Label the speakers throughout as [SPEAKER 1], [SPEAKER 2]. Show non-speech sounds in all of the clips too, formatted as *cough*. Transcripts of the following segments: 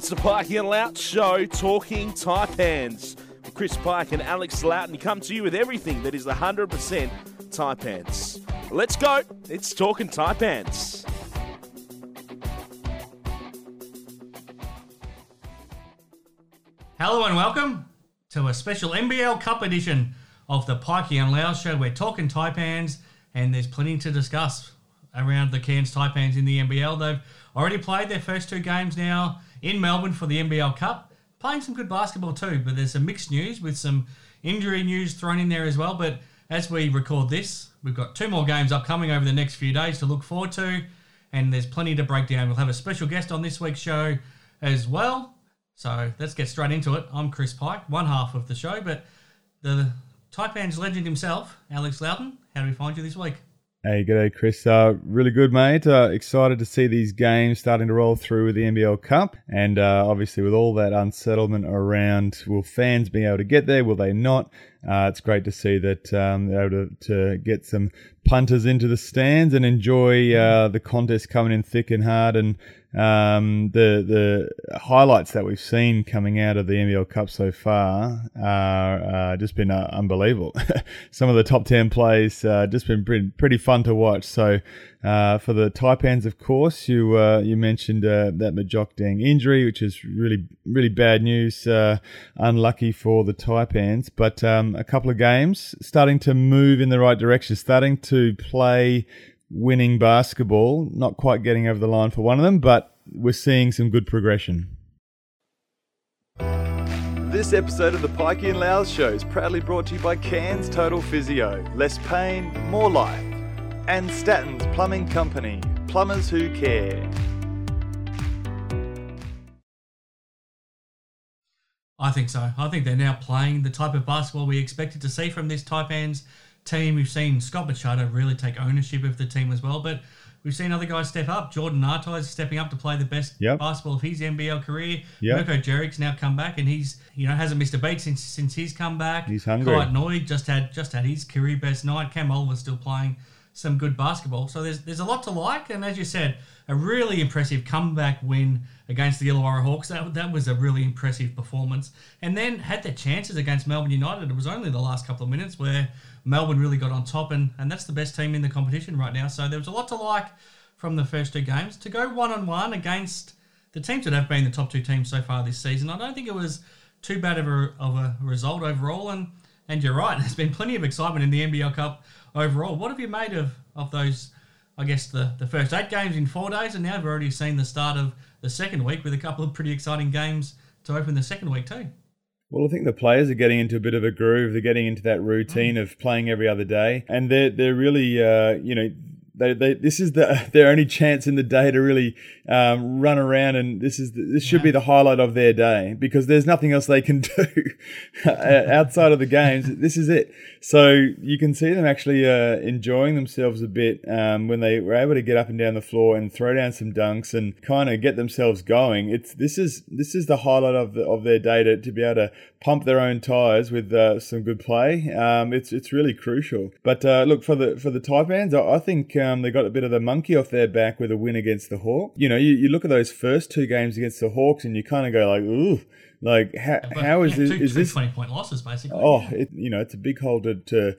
[SPEAKER 1] It's the Pikey and Loughz Show talking Taipans. Chris Pike and Alex Loughton come to you with everything that is 100% Taipans. Let's go. It's talking Taipans.
[SPEAKER 2] Hello and welcome to a special NBL Cup edition of the Pikey and Loughz Show. We're talking Taipans, and there's plenty to discuss around the Cairns Taipans in the NBL. They've already played their first two games now in Melbourne for the NBL Cup, playing some good basketball too. But there's some mixed news with some injury news thrown in there as well. But as we record this, we've got two more games upcoming over the next few days to look forward to, and there's plenty to break down. We'll have a special guest on this week's show as well. So let's get straight into it. I'm Chris Pike, one half of the show, but the Taipans legend himself, Alex Loughton. How do we find you this week?
[SPEAKER 3] Hey, g'day, Chris. Uh, really good, mate. Uh, excited to see these games starting to roll through with the NBL Cup. And uh, obviously, with all that unsettlement around, will fans be able to get there? Will they not? Uh, it's great to see that um, they're able to, to, get some punters into the stands and enjoy uh, the contest coming in thick and hard. And um, the the highlights that we've seen coming out of the NBL Cup so far are uh, just been uh, unbelievable. *laughs* Some of the top ten plays uh, just been pretty, pretty fun to watch. So uh, for the Taipans, of course, you uh, you mentioned uh, that Majok Deng injury, which is really really bad news. unlucky for the Taipans, but um, a couple of games starting to move in the right direction, starting to play winning basketball, not quite getting over the line for one of them, but we're seeing some good progression.
[SPEAKER 4] This episode of the Pikey and Loughz Show is proudly brought to you by Cairns Total Physio. Less pain, more life. And Statton's Plumbing Company. Plumbers who care.
[SPEAKER 2] I think so. I think they're now playing the type of basketball we expected to see from this Taipans team. We've seen Scott Machado really take ownership of the team as well, but we've seen other guys step up. Jordan Ngatai is stepping up to play the best
[SPEAKER 3] yep.
[SPEAKER 2] basketball of his NBL career.
[SPEAKER 3] Yep.
[SPEAKER 2] Mirko Jeric's now come back, and he's you know hasn't missed a beat since since he's come back.
[SPEAKER 3] He's hungry.
[SPEAKER 2] Kouat Noi just had just had his career best night. Cam was still playing some good basketball. So there's there's a lot to like, and as you said, a really impressive comeback win against the Illawarra Hawks. That, that was a really impressive performance. And then had their chances against Melbourne United. It was only the last couple of minutes where Melbourne really got on top, and, and that's the best team in the competition right now. So there was a lot to like from the first two games. To go one on one against the teams that have been the top two teams so far this season, I don't think it was too bad of a, of a result overall. And and you're right, *laughs* there's been plenty of excitement in the NBL Cup overall. What have you made of, of those, I guess, the, the first eight games in four days? And now we've already seen the start of the second week with a couple of pretty exciting games to open the second week, too.
[SPEAKER 3] Well, I think the players are getting into a bit of a groove. They're getting into that routine mm. of playing every other day, and they're they're really, uh, you know, they, they, this is the, *laughs* their only chance in the day to really um, run around, and this is the, this should yeah. be the highlight of their day because there's nothing else they can *laughs* do *laughs* outside of the games. This is it. So you can see them actually uh, enjoying themselves a bit um, when they were able to get up and down the floor and throw down some dunks and kind of get themselves going. It's this is this is the highlight of the, of their day to, to be able to pump their own tires with uh, some good play. Um, it's it's really crucial. But uh, look for the for the Taipans, I, I think um, they got a bit of the monkey off their back with a win against the Hawk. You know, you, you look at those first two games against the Hawks, and you kind of go like, ooh. Like how, how is
[SPEAKER 2] yeah,
[SPEAKER 3] this?
[SPEAKER 2] Two,
[SPEAKER 3] is
[SPEAKER 2] two
[SPEAKER 3] this
[SPEAKER 2] twenty point losses basically?
[SPEAKER 3] Oh, it, you know, it's a big hole to, to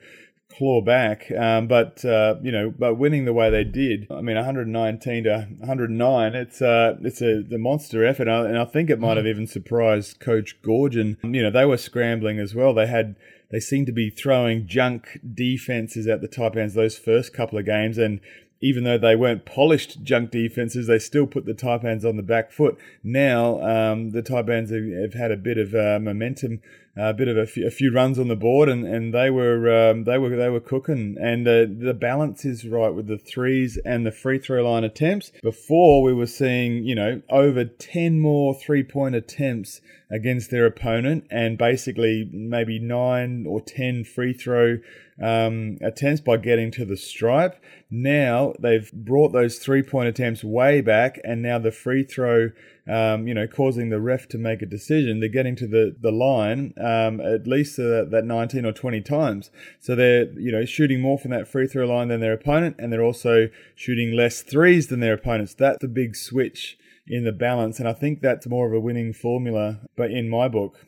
[SPEAKER 3] claw back. Um, but uh, you know, but winning the way they did, I mean, 119 to 109, it's uh, it's a the monster effort, and I, and I think it might have even surprised Coach Goorjian. You know, they were scrambling as well. They had they seemed to be throwing junk defenses at the Taipans those first couple of games, and even though they weren't polished junk defenses, they still put the Taipans on the back foot. Now um, the Taipans have, have, had a bit of uh, momentum, a bit of a few, few, runs on the board, and, and they were um, they were they were cooking. And uh, the balance is right with the threes and the free throw line attempts. Before we were seeing you know over ten more three point attempts against their opponent, and basically maybe nine or ten free throw um, attempts by getting to the stripe. Now they've brought those three point attempts way back, and now the free throw, um, you know, causing the ref to make a decision. They're getting to the the line um, at least uh, that 19 or 20 times. So they're you know shooting more from that free throw line than their opponent, and they're also shooting less threes than their opponents. That's a big switch in the balance, and I think that's more of a winning formula. But in my book,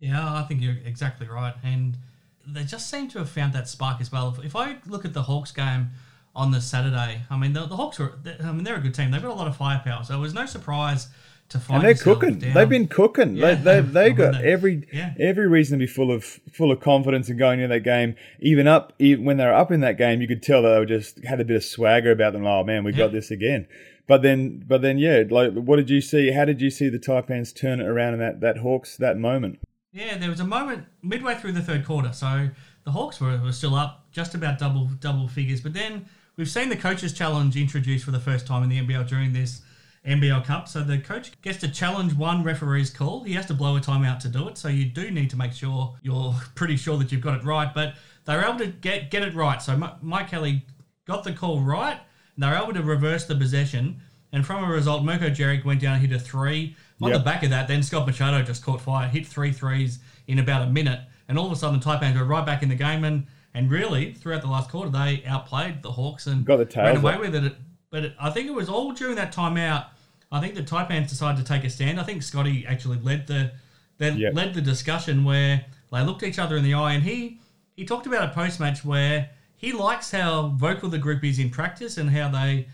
[SPEAKER 2] Yeah, I think you're exactly right. And they just seem to have found that spark as well. If, if I look at the Hawks game on the Saturday, I mean, the, the Hawks were, I mean, they're a good team. They've got a lot of firepower. So it was no surprise to find
[SPEAKER 3] and they're cooking.
[SPEAKER 2] Down.
[SPEAKER 3] They've been cooking.
[SPEAKER 2] Yeah.
[SPEAKER 3] They, they, *laughs* they got every
[SPEAKER 2] yeah.
[SPEAKER 3] every reason to be full of full of confidence and going into that game. Even up, even when they were up in that game, you could tell that they were just had a bit of swagger about them. Oh man, we got this again. But then, but then, yeah. Like, what did you see? How did you see the Taipans turn it around in that that Hawks that moment?
[SPEAKER 2] Yeah, there was a moment midway through the third quarter. So the Hawks were, were still up, just about double double figures. But then we've seen the coaches challenge introduced for the first time in the NBL during this NBL Cup. So the coach gets to challenge one referee's call. He has to blow a timeout to do it. So you do need to make sure you're *laughs* pretty sure that you've got it right. But they were able to get get it right. So Mike Kelly got the call right. And they were able to reverse the possession. And from a result, Mirko Jeric went down and hit a three. On
[SPEAKER 3] Yep.
[SPEAKER 2] the back of that, then Scott Machado just caught fire, hit three threes in about a minute. And all of a sudden, the Taipans were right back in the game. And, and really, throughout the last quarter, they outplayed the Hawks and
[SPEAKER 3] Got the tails
[SPEAKER 2] ran away
[SPEAKER 3] up.
[SPEAKER 2] with it. But it, I think it was all during that timeout. I think the Taipans decided to take a stand. I think Scotty actually led the led,
[SPEAKER 3] Yep.
[SPEAKER 2] led the discussion where they looked each other in the eye, and he he talked about a post match where he likes how vocal the group is in practice and how they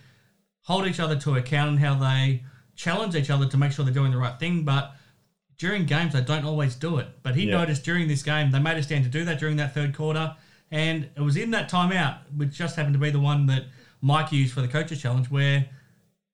[SPEAKER 2] hold each other to account and how they challenge each other to make sure they're doing the right thing. But during games, they don't always do it. But he
[SPEAKER 3] Yeah.
[SPEAKER 2] noticed during this game, they made a stand to do that during that third quarter. And it was in that timeout, which just happened to be the one that Mike used for the coaches challenge, where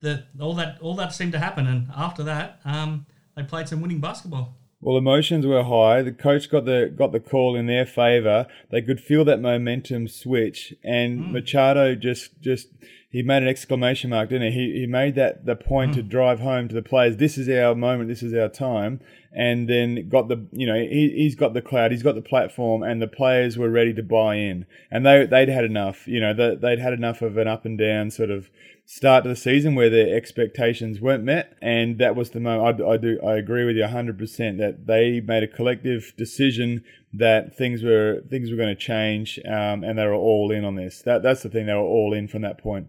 [SPEAKER 2] the, all that all that seemed to happen. And after that, um, they played some winning basketball.
[SPEAKER 3] Well, emotions were high. The coach got the got the call in their favor. They could feel that momentum switch, and Machado just just he made an exclamation mark, didn't he? He he made that the point to drive home to the players. This is our moment. This is our time. And then got the you know he he's got the cloud. He's got the platform, and the players were ready to buy in. And they they'd had enough. You know they, they'd had enough of an up and down sort of start to the season where their expectations weren't met, and that was the moment. I, I do I agree with you hundred percent that they made a collective decision that things were things were going to change, um, and they were all in on this. That that's the thing. They were all in from that point.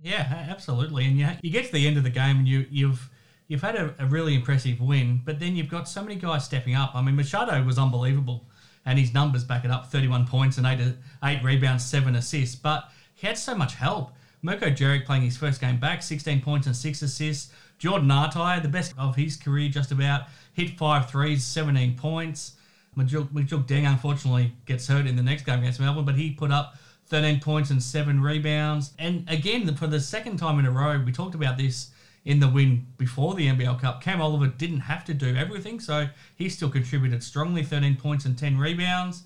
[SPEAKER 2] Yeah, absolutely. And you, you get to the end of the game and you, you've you've had a, a really impressive win, but then you've got so many guys stepping up. I mean, Machado was unbelievable, and his numbers back it up: thirty-one points and eight eight rebounds, seven assists. But he had so much help. Mirko Jeric playing his first game back, sixteen points and six assists. Jordan Ngatai, the best of his career, just about hit five threes, seventeen points. Majok, Majok Deng unfortunately gets hurt in the next game against Melbourne, but he put up 13 points and seven rebounds. And again, for the second time in a row, we talked about this in the win before the NBL Cup. Cam Oliver didn't have to do everything, so he still contributed strongly 13 points and 10 rebounds.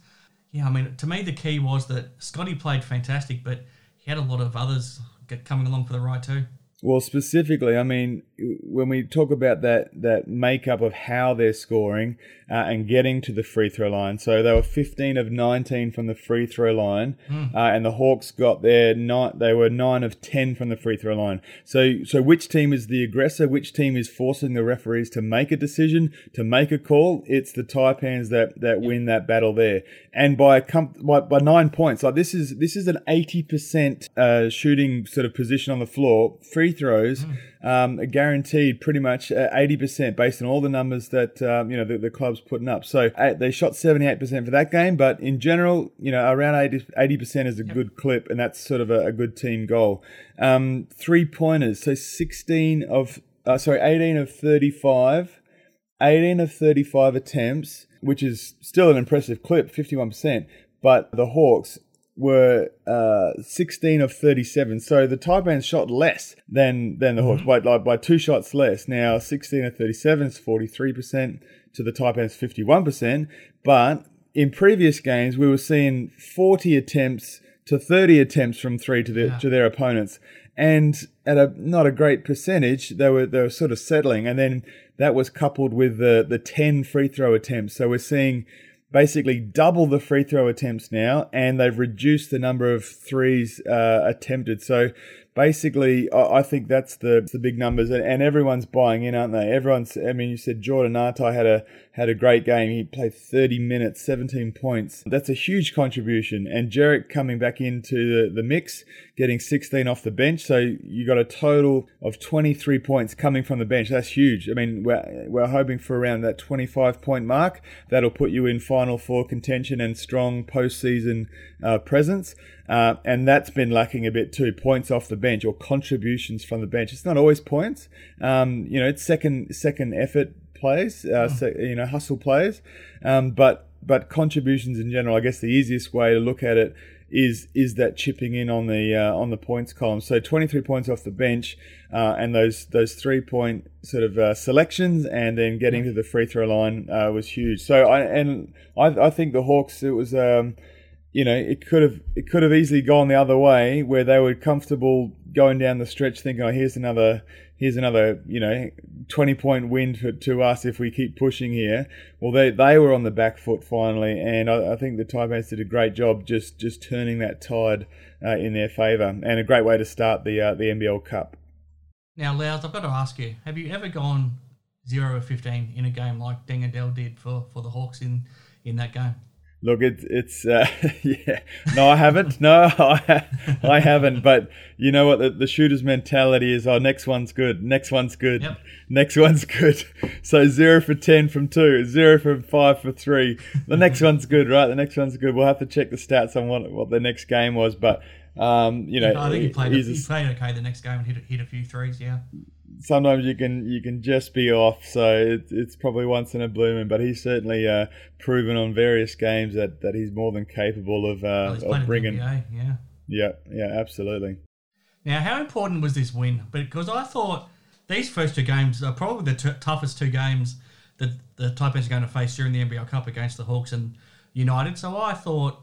[SPEAKER 2] Yeah, I mean, to me, the key was that Scotty played fantastic, but he had a lot of others coming along for the ride too.
[SPEAKER 3] Well, specifically, I mean, when we talk about that that makeup of how they're scoring uh, and getting to the free throw line, so they were 15 of 19 from the free throw line, uh, and the Hawks got their nine. They were nine of 10 from the free throw line. So, so which team is the aggressor? Which team is forcing the referees to make a decision, to make a call? It's the Taipans that that win that battle there, and by a com- by, by nine points. Like this is this is an 80 percent uh, shooting sort of position on the floor. Free throws um, guaranteed pretty much uh, eighty percent based on all the numbers that um, you know the, the club's putting up. So uh, they shot seventy eight percent for that game, but in general, you know, around 80 percent is a good clip, and that's sort of a, a good team goal. Um, three pointers, so sixteen of uh, sorry, eighteen of thirty five. 18 of 35 attempts, which is still an impressive clip, 51%. But the Hawks were uh, 16 of 37. So the Taipans shot less than than the Hawks by like by two shots less. Now 16 of 37 is 43% to the Taipans 51%. But in previous games, we were seeing 40 attempts to 30 attempts from three to their to their opponents, and at a not a great percentage, they were they were sort of settling, and then that was coupled with the the 10 free throw attempts. So we're seeing basically double the free throw attempts now, and they've reduced the number of threes uh, attempted. So basically, I, I think that's the the big numbers, and, and everyone's buying in, aren't they? Everyone's. I mean, you said Jordan Ngatai had a had a great game. He played 30 minutes, 17 points. That's a huge contribution. And Jeric coming back into the, the mix, getting 16 off the bench. So you got a total of 23 points coming from the bench. That's huge. I mean, we're, we're hoping for around that 25 point mark. That'll put you in Final Four contention and strong postseason uh, presence. Uh, and that's been lacking a bit too. Points off the bench or contributions from the bench. It's not always points. Um, you know, it's second second effort plays, uh, so, you know, hustle plays. Um, but but contributions in general, I guess the easiest way to look at it is is that chipping in on the uh, on the points column. So 23 points off the bench, uh, and those those three point sort of uh, selections, and then getting to the free throw line uh, was huge. So I and I, I think the Hawks it was. Um, you know, it could have it could have easily gone the other way, where they were comfortable going down the stretch, thinking, "Oh, here's another here's another you know 20 point win to, to us if we keep pushing here." Well, they they were on the back foot finally, and I, I think the Taipans did a great job just just turning that tide uh, in their favour, and a great way to start the uh, the NBL Cup.
[SPEAKER 2] Now, Loughz, I've got to ask you: Have you ever gone zero of 15 in a game like Deng Adel did for, for the Hawks in in that game?
[SPEAKER 3] Look, it's it's uh, *laughs* yeah. No, I haven't. No, I, I haven't. But you know what? The, the shooter's mentality is: oh, next one's good. Next one's good.
[SPEAKER 2] Yep.
[SPEAKER 3] Next one's good. So zero for ten from two, zero from five for three. The next one's good, right? The next one's good. We'll have to check the stats on what what the next game was, but um, you know,
[SPEAKER 2] I think he played, he
[SPEAKER 3] a-
[SPEAKER 2] played okay the next game and hit, hit a few threes, yeah.
[SPEAKER 3] Sometimes you can you can just be off. So it, it's probably once in a blue moon. But he's certainly uh, proven on various games that, that he's more than capable of uh,
[SPEAKER 2] he's played
[SPEAKER 3] of bringing.
[SPEAKER 2] NBA, yeah.
[SPEAKER 3] Yeah, yeah, absolutely.
[SPEAKER 2] Now, how important was this win? Because I thought these first two games are probably the t- toughest two games that the Taipans are going to face during the NBL Cup against the Hawks and United. So I thought,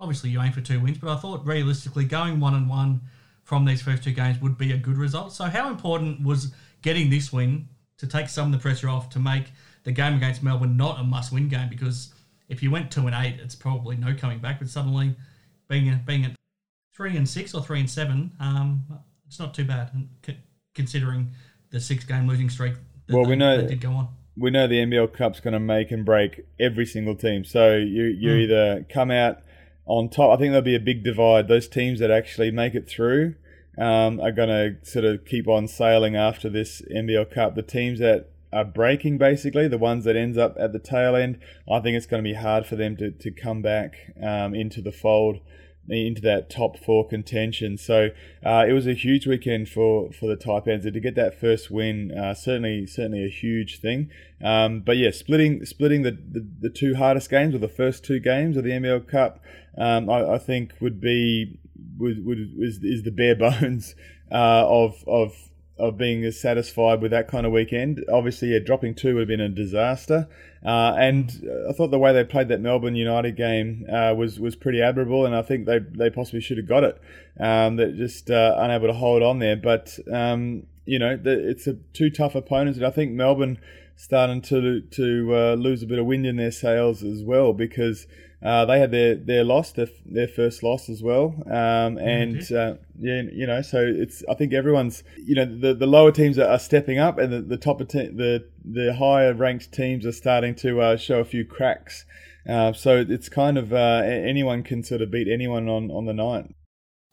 [SPEAKER 2] obviously, you aim for two wins, but I thought realistically going one and one from these first two games would be a good result. So how important was getting this win to take some of the pressure off to make the game against Melbourne not a must-win game? Because if you went two and eight, it's probably no coming back. But suddenly, being a, being at three and six or three and seven, um, it's not too bad considering the six-game losing streak. That
[SPEAKER 3] Well,
[SPEAKER 2] they,
[SPEAKER 3] we know-
[SPEAKER 2] that did go on.
[SPEAKER 3] we know the NBL Cup's going to make and break every single team. So you you
[SPEAKER 2] Mm.
[SPEAKER 3] either come out on top. I think there'll be a big divide. Those teams that actually make it through um, are going to sort of keep on sailing after this NBL Cup. The teams that are breaking, basically, the ones that ends up at the tail end, I think it's going to be hard for them to, to come back um, into the fold into that top four contention. So uh, it was a huge weekend for, for the Taipans and to get that first win. Uh, certainly, certainly a huge thing. Um, but yeah, splitting splitting the, the, the two hardest games or the first two games of the NBL Cup, um, I, I think would be would, would is, is the bare *laughs* bones uh, of of of being satisfied with that kind of weekend. Obviously, yeah, dropping two would have been a disaster. Uh, and I thought the way they played that Melbourne United game uh, was was pretty admirable, and I think they, they possibly should have got it. Um, they're just uh, unable to hold on there. But um, you know, the, it's a two tough opponents, and I think Melbourne starting to to uh, lose a bit of wind in their sails as well because uh, they had their their loss, their, their first loss as well, um, and uh, yeah, you know, so it's I think everyone's you know the, the lower teams are, are stepping up, and the the top of te- the the higher ranked teams are starting to uh, show a few cracks. Uh, so it's kind of uh, anyone can sort of beat anyone on, on the night.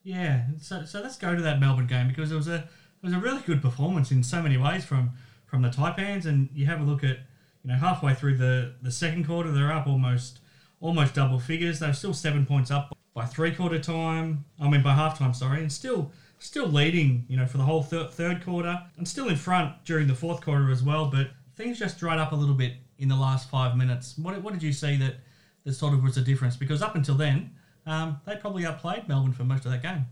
[SPEAKER 2] Yeah, so so let's go to that Melbourne game because it was a it was a really good performance in so many ways from from the Taipans, and you have a look at you know halfway through the the second quarter they're up almost almost double figures. They're still seven points up by three quarter time. I mean by half time, sorry, and still still leading you know for the whole thir- third quarter and still in front during the fourth quarter as well. But things just dried up a little bit in the last five minutes. What what did you see that that sort of was the difference? Because up until then. Um, they probably outplayed Melbourne for most of that game.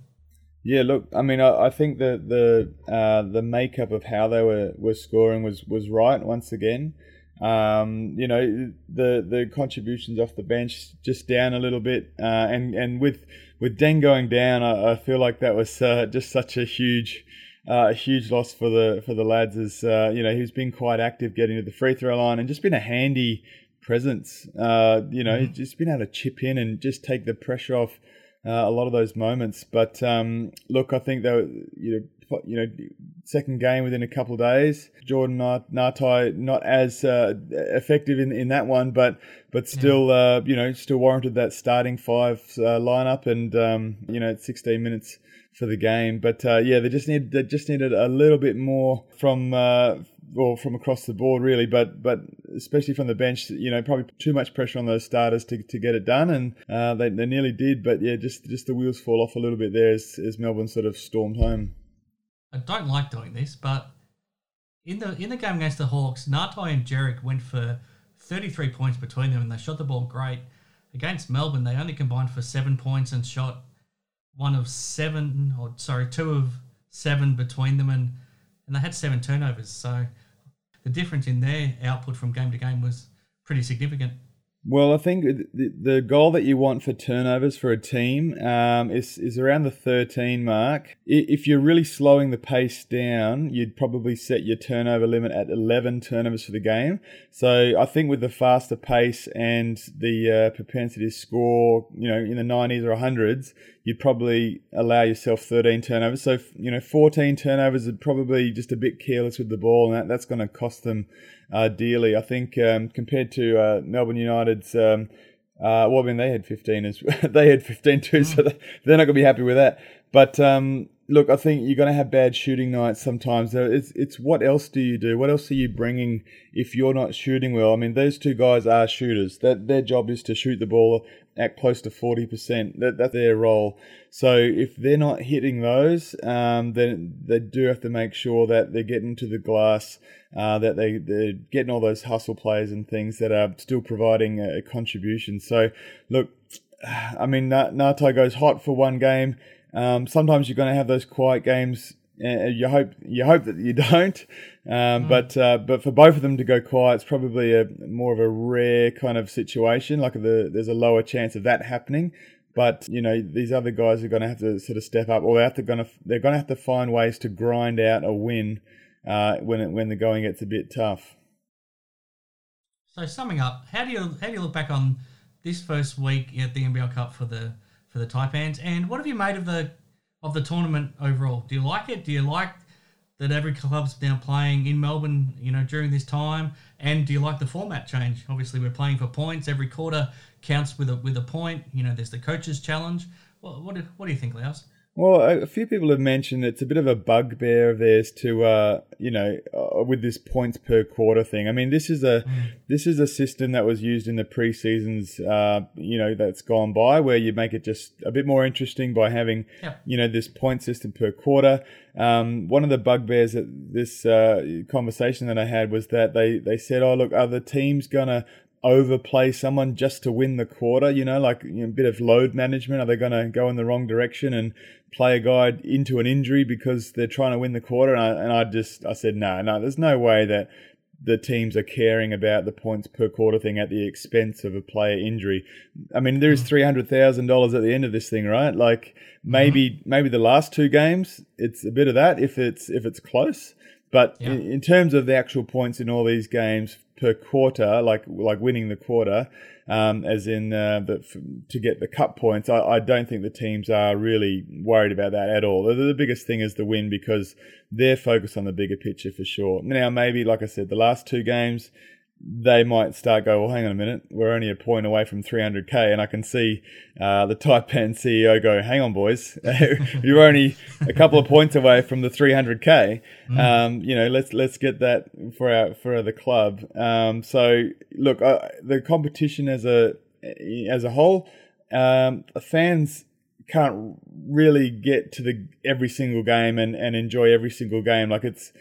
[SPEAKER 3] Yeah, look, I mean, I, I think the the uh, the makeup of how they were, were scoring was, was right once again. Um, you know, the the contributions off the bench just down a little bit, uh, and and with with Deng going down, I, I feel like that was uh, just such a huge. Uh, a huge loss for the for the lads as uh, you know he's been quite active getting to the free throw line and just been a handy presence. Uh, you know, he's just been able to chip in and just take the pressure off uh, a lot of those moments. But um, look, I think they you know you know, second game within a couple of days. Jordan Ngatai not as uh, effective in, in that one, but but still, yeah. uh, you know, still warranted that starting five uh, lineup, and um, you know, 16 minutes for the game. But uh, yeah, they just need they just needed a little bit more from uh, well from across the board really, but but especially from the bench, you know, probably too much pressure on those starters to, to get it done, and uh, they, they nearly did. But yeah, just just the wheels fall off a little bit there as, as Melbourne sort of stormed home.
[SPEAKER 2] I don't like doing this, but in the in the game against the Hawks, Ngatai and Jeric went for 33 points between them, and they shot the ball great. Against Melbourne, they only combined for seven points and shot one of seven, or sorry, two of seven between them, and and they had seven turnovers. So the difference in their output from game to game was pretty significant.
[SPEAKER 3] Well, I think the, the goal that you want for turnovers for a team um, is is around the 13 mark. If you're really slowing the pace down, you'd probably set your turnover limit at 11 turnovers for the game. So I think with the faster pace and the uh, propensity to score, you know, in the 90s or 100s, you'd probably allow yourself 13 turnovers. So you know, 14 turnovers are probably just a bit careless with the ball, and that, that's going to cost them uh, dearly. I think um, compared to uh, Melbourne United's, um, uh, well, I mean they had 15 as *laughs* they had 15 too, so mm. *laughs* they're not going to be happy with that. But um, look, I think you're going to have bad shooting nights sometimes. It's, it's what else do you do? What else are you bringing if you're not shooting well? I mean, those two guys are shooters. That their job is to shoot the ball at close to 40%. That, that's their role. So if they're not hitting those, um, then they do have to make sure that they're getting to the glass, uh, that they, they're getting all those hustle plays and things that are still providing a contribution. So, look, *sighs* I mean, Ngatai goes hot for one game. Um, sometimes you're going to have those quiet games. Uh, you hope you hope that you *laughs* don't, um, mm. but uh, but for both of them to go quiet, it's probably a more of a rare kind of situation. Like the, there's a lower chance of that happening. But you know these other guys are going to have to sort of step up, or they have to going to they're going to have to find ways to grind out a win uh, when it, when the going gets a bit tough.
[SPEAKER 2] So summing up, how do you how do you look back on this first week at the NBL Cup for the for the Taipans. And what have you made of the of the tournament overall? Do you like it? Do you like that every club's now playing in Melbourne, you know, during this time? And do you like the format change? Obviously, we're playing for points. Every quarter counts with a with a point. You know, there's the coaches' challenge. What what do, what do you think, Loughz?
[SPEAKER 3] Well, a few people have mentioned it's a bit of a bugbear of theirs to, uh, you know, uh, with this points per quarter thing. I mean, this is a mm. this is a system that was used in the pre seasons, uh, you know, that's gone by, where you make it just a bit more interesting by having, yep. you know, this point system per quarter. Um, one of the bugbears at this uh, conversation that I had was that they they said, "Oh, look, are the teams gonna overplay someone just to win the quarter? You know, like you know, a bit of load management. Are they going to go in the wrong direction and play a guy into an injury because they're trying to win the quarter? And I, and I just I said no, no. There's no way that the teams are caring about the points per quarter thing at the expense of a player injury. I mean, there is mm. three hundred thousand dollars at the end of this thing, right? Like maybe mm-hmm. maybe the last two games, it's a bit of that if it's if it's close. But yeah. in, in, terms of the actual points in all these games per quarter, like like winning the quarter, um, as in uh, the, to get the cup points, I, I, don't think the teams are really worried about that at all. The, the, biggest thing is the win because they're focused on the bigger picture for sure. Now, maybe like I said, the last two games they might start go, well, hang on a minute, we're only a point away from 300k, and I can see uh, the Taipan CEO go, hang on, boys, *laughs* you're only a couple of points away from the 300k. Mm. Um, you know, let's let's get that for our for the club. Um, so look, uh, the competition as a as a whole, um, fans can't really get to the every single game and, and enjoy every single game. Like it's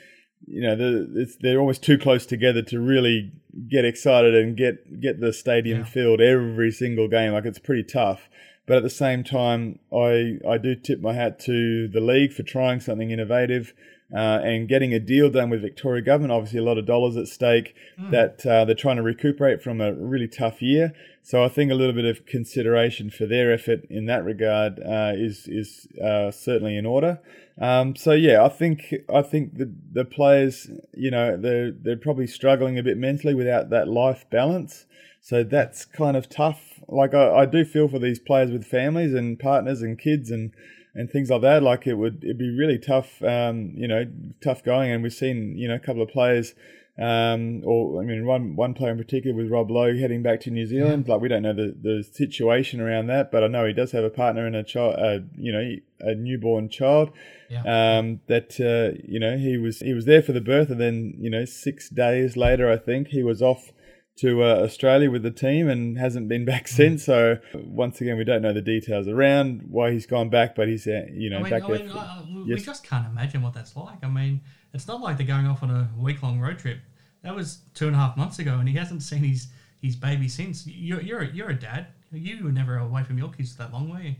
[SPEAKER 3] you know, the, they're almost too close together to really get excited and get get the stadium yeah. filled every single game. Like it's pretty tough. But at the same time, I I do tip my hat to the league for trying something innovative. Uh, and getting a deal done with Victoria government, obviously a lot of dollars at stake mm. that uh, they're trying to recuperate from a really tough year. So I think a little bit of consideration for their effort in that regard uh, is is uh, certainly in order. Um, so yeah, I think I think the the players, you know, they're they're probably struggling a bit mentally without that life balance. So that's kind of tough. Like I, I do feel for these players with families and partners and kids and and things like that. Like it would it'd be really tough, um, you know, tough going. And we've seen you know a couple of players. Um, or I mean, one one player in particular with Rob Loe heading back to New Zealand. Like we don't know the, the situation around that, but I know he does have a partner and a child, uh, you know, a newborn child.
[SPEAKER 2] Yeah.
[SPEAKER 3] Um, that uh, you know he was he was there for the birth, and then you know six days later, I think he was off to uh, Australia with the team and hasn't been back
[SPEAKER 2] Mm.
[SPEAKER 3] since. So once again, we don't know the details around why he's gone back, but he's uh, you know
[SPEAKER 2] I mean,
[SPEAKER 3] back
[SPEAKER 2] I
[SPEAKER 3] there.
[SPEAKER 2] mean, I- I- we
[SPEAKER 3] yes.
[SPEAKER 2] just can't imagine what that's like. I mean, it's not like they're going off on a week long road trip. That was two and a half months ago, and he hasn't seen his, his baby since. You're you're a, you're a dad. You were never away from your kids that long, were you?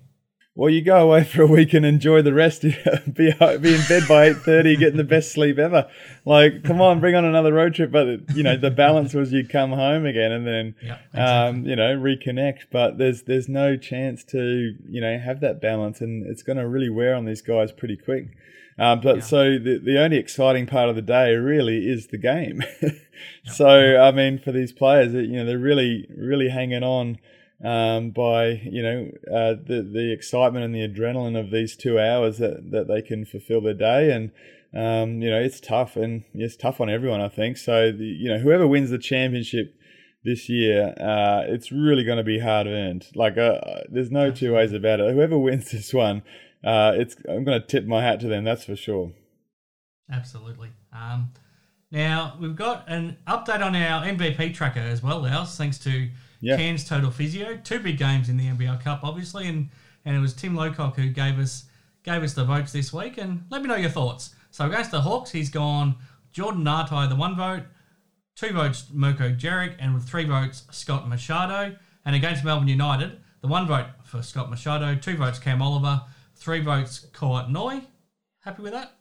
[SPEAKER 3] Well, you go away *laughs* for a week and enjoy the rest. *laughs* be be in bed by eight thirty, getting the best sleep ever. Like, come on, bring on another road trip. But you know, the balance was you come home again and then,
[SPEAKER 2] Yeah,
[SPEAKER 3] um, you know, reconnect. But there's there's no chance to you know have that balance, and it's going to really wear on these guys pretty quick. Um, but
[SPEAKER 2] Yeah.
[SPEAKER 3] so the the only exciting part of the day really is the game. *laughs* so I mean, for these players, you know, they're really really hanging on um, by you know uh, the the excitement and the adrenaline of these two hours that, that they can fulfill their day. And um, you know it's tough and it's tough on everyone I think. So the, you know whoever wins the championship this year uh, it's really going to be hard earned. Like uh, there's no two ways about it. Whoever wins *laughs* this one uh, it's I'm going to tip my hat to them that's for sure.
[SPEAKER 2] Absolutely. Um, now we've got an update on our MVP tracker as well, Loughz, thanks to
[SPEAKER 3] Yeah.
[SPEAKER 2] Cairns Total Physio. Two big games in the NBL Cup, obviously, and and it was Tim Lowcock who gave us gave us the votes this week. And let me know your thoughts. So against the Hawks, he's gone Jordan Ngatai, the one vote, two votes Mirko Jeric, and with three votes Scott Machado. And against Melbourne United, the one vote for Scott Machado, two votes Cam Oliver, three votes Kouat Noi. Happy with that?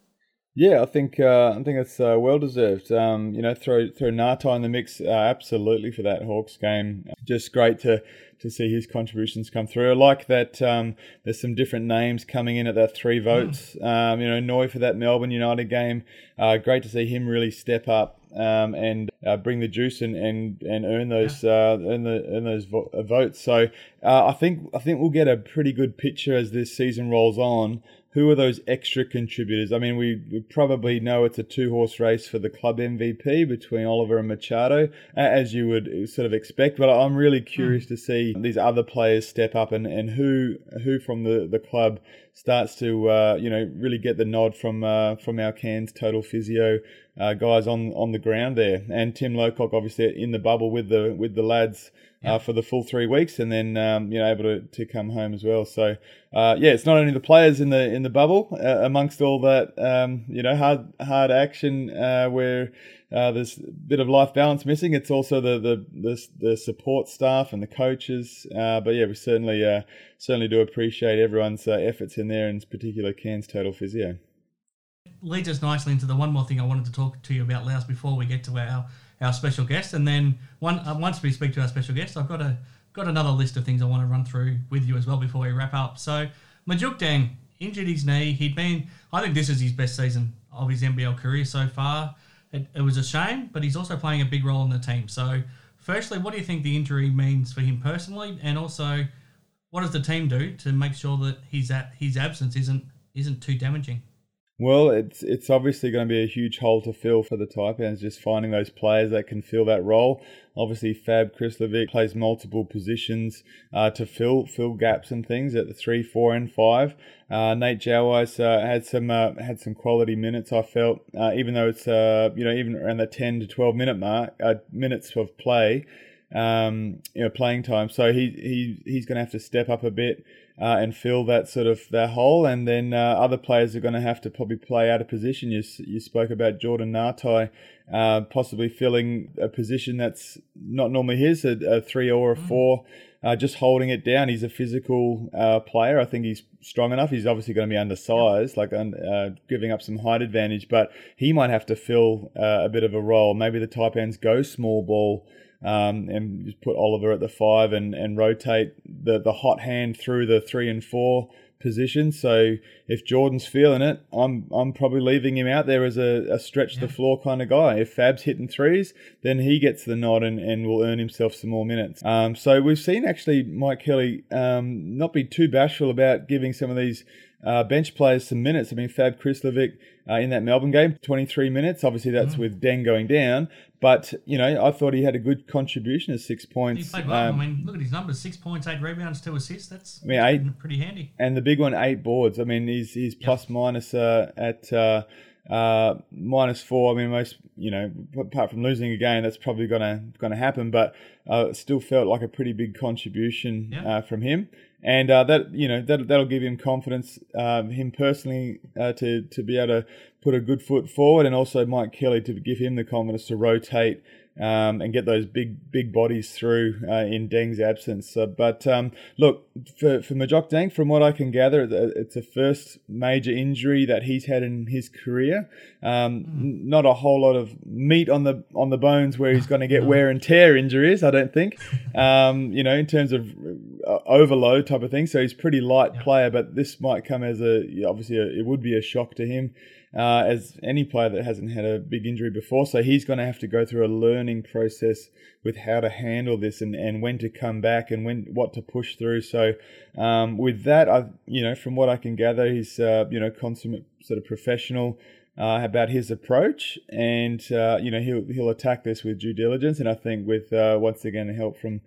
[SPEAKER 3] Yeah, I think uh, I think it's uh, well deserved. Um, you know, throw throw Ngatai in the mix uh, absolutely for that Hawks game. Just great to to see his contributions come through. I like that. Um, there's some different names coming in at that three votes. Um, you know, Noi for that Melbourne United game. Uh, great to see him really step up um, and uh, bring the juice and, and, and earn those uh, earn the earn those vo- uh, votes. So uh, I think I think we'll get a pretty good picture as this season rolls on. Who are those extra contributors? I mean, we, we probably know it's a two horse race for the club MVP between Oliver and Machado, as you would sort of expect. But I'm really curious to see these other players step up and, and who who from the, the club starts to uh, you know really get the nod from uh, from our Cairns total physio uh, guys on on the ground there, and Tim Lowcock obviously in the bubble with the with the lads. Uh, for the full three weeks, and then um, you know able to, to come home as well. So uh, yeah, it's not only the players in the in the bubble uh, amongst all that um, you know hard hard action uh, where uh, there's a bit of life balance missing. It's also the the the, the support staff and the coaches. Uh, but yeah, we certainly uh, certainly do appreciate everyone's uh, efforts in there, in particular Cairns Total Physio.
[SPEAKER 2] Leads us nicely into the one more thing I wanted to talk to you about, Loughz, before we get to our, our special guest. And then one uh, once we speak to our special guest, I've got a got another list of things I want to run through with you as well before we wrap up. So Majok Deng injured his knee. He'd been, I think this is his best season of his NBL career so far. It, it was a shame, but he's also playing a big role in the team. So, firstly, what do you think the injury means for him personally, and also what does the team do to make sure that his his absence isn't isn't too damaging?
[SPEAKER 3] Well, it's it's obviously going to be a huge hole to fill for the Taipans, just finding those players that can fill that role. Obviously, Fab Krslovic plays multiple positions uh, to fill fill gaps and things at the three, four, and five. Uh, Nate Jawais uh, had some uh, had some quality minutes. I felt, uh, even though it's uh, you know even around the ten to twelve minute mark, minutes of play, um, you know, playing time. So he he he's going to have to step up a bit uh, and fill that sort of that hole. And then uh, other players are going to have to probably play out of position. You you spoke about Jordan Ngatai uh, possibly filling a position that's not normally his, a, a three or a four. Uh, just holding it down. He's a physical uh, player. I think he's strong enough. He's obviously going to be undersized, like uh, giving up some height advantage, but he might have to fill uh, a bit of a role. Maybe the Taipans go small ball um, and just put Oliver at the five and, and rotate the, the hot hand through the three and four position. So if Jordan's feeling it, I'm I'm probably leaving him out there as a, a stretch the floor kind of guy. If Fab's hitting threes, then he gets the nod and, and will earn himself some more minutes. Um, so we've seen actually Mike Kelly um, not be too bashful about giving some of these uh, bench players some minutes. I mean, Fab Krslovic uh, in that Melbourne game, 23 minutes. Obviously, that's mm. with Deng going down. But, you know, I thought he had a good contribution of six points.
[SPEAKER 2] He played well. Um, I mean, look at his numbers six points, eight rebounds, two assists. That's
[SPEAKER 3] I mean, eight,
[SPEAKER 2] pretty handy.
[SPEAKER 3] And the big one, eight boards. I mean, he's, he's yep. plus minus uh, at. Uh, minus four. I mean, most you know, apart from losing a game, that's probably gonna gonna happen. But uh, still felt like a pretty big contribution yeah. uh, from him and uh, that you know that that'll give him confidence, um, him personally, uh, to to be able to put a good foot forward, and also Mike Kelly to give him the confidence to rotate um, and get those big big bodies through uh, in Deng's absence. So, but um, look, for, for Majok Deng, from what I can gather, it's a first major injury that he's had in his career. Um, mm. Not a whole lot of meat on the on the bones where he's going to get *laughs* wear and tear injuries. I don't think. Um, you know, in terms of uh, overload type of thing. So he's pretty light player, but this might come as a obviously a, it would be a shock to him uh, as any player that hasn't had a big injury before. So he's going to have to go through a learning process with how to handle this and, and when to come back and when what to push through. So um, with that, I you know from what I can gather, he's uh, you know consummate sort of professional. Uh, about his approach, and uh, you know he'll he'll attack this with due diligence, and I think with uh, once again help from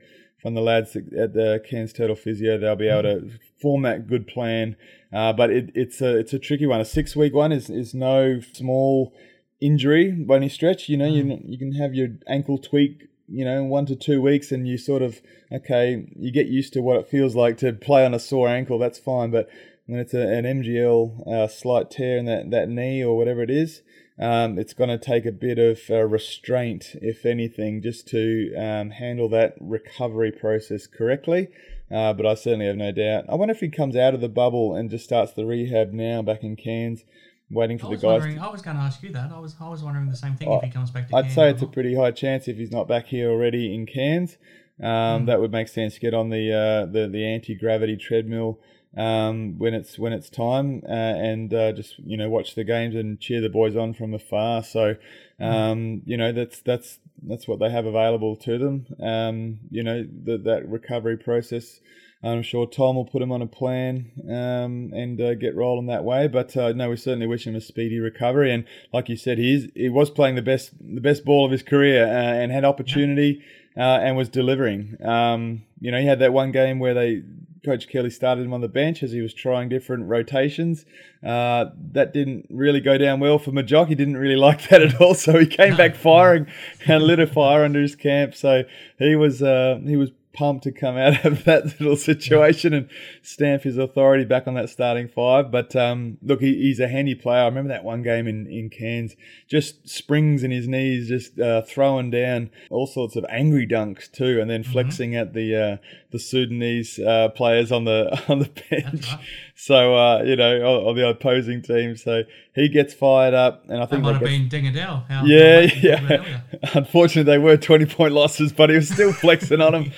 [SPEAKER 3] from the lads at the Cairns Total Physio, they'll be able to form that good plan uh, but it, it's a it's a tricky one. A six week one is is no small injury by any stretch. You know, you mm. you can have your ankle tweak. You know, one to two weeks, and you sort of okay, you get used to what it feels like to play on a sore ankle. That's fine, but when it's a, an MCL uh, slight tear in that, that knee or whatever it is, um, it's going to take a bit of uh, restraint, if anything, just to um, handle that recovery process correctly. Uh, but I certainly have no doubt. I wonder if he comes out of the bubble and just starts the rehab now back in Cairns, waiting for the guys.
[SPEAKER 2] To... I was going to ask you that. I was I was wondering the same thing if he comes back to.
[SPEAKER 3] I'd say it's a pretty high chance if he's not back here already in Cairns. Um, mm. That would make sense. To get on the uh, the the anti gravity treadmill um, when it's when it's time, uh, and uh, just you know watch the games and cheer the boys on from afar. So, um, you know that's that's that's what they have available to them. Um, you know the, that recovery process. I'm sure Tom will put him on a plan um, and uh, get rolling that way. But uh, no, we certainly wish him a speedy recovery. And like you said, he's he was playing the best the best ball of his career uh, and had opportunity uh, and was delivering. Um, you know, he had that one game where they Coach Kelly started him on the bench as he was trying different rotations. Uh, that didn't really go down well for Majok. He didn't really *laughs* like that at all, so he came back *laughs* firing and lit a fire under his camp. So he was uh, he was pumped to come out *laughs* of that little situation and stamp his authority back on that starting five. But um, look, he, he's a handy player. I remember that one game in, in Cairns, just springs in his knees, just uh, throwing down all sorts of angry dunks too, and then mm-hmm. flexing at the uh, the Sudanese uh, players on the *laughs* on the bench. Right. So uh, you know, on, the opposing team. So he gets fired up, and I think
[SPEAKER 2] that might have been Deng Adel.
[SPEAKER 3] Yeah, *laughs* yeah. Unfortunately, they were twenty point losses, but he was still *laughs* flexing on them.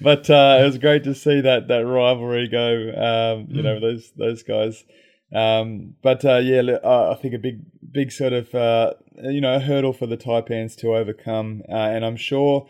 [SPEAKER 3] but uh, it was great to see that that rivalry go. Um, you mm. know, those those guys. Um, but uh, yeah, I think a big big sort of uh, you know hurdle for the Taipans to overcome, uh, and I'm sure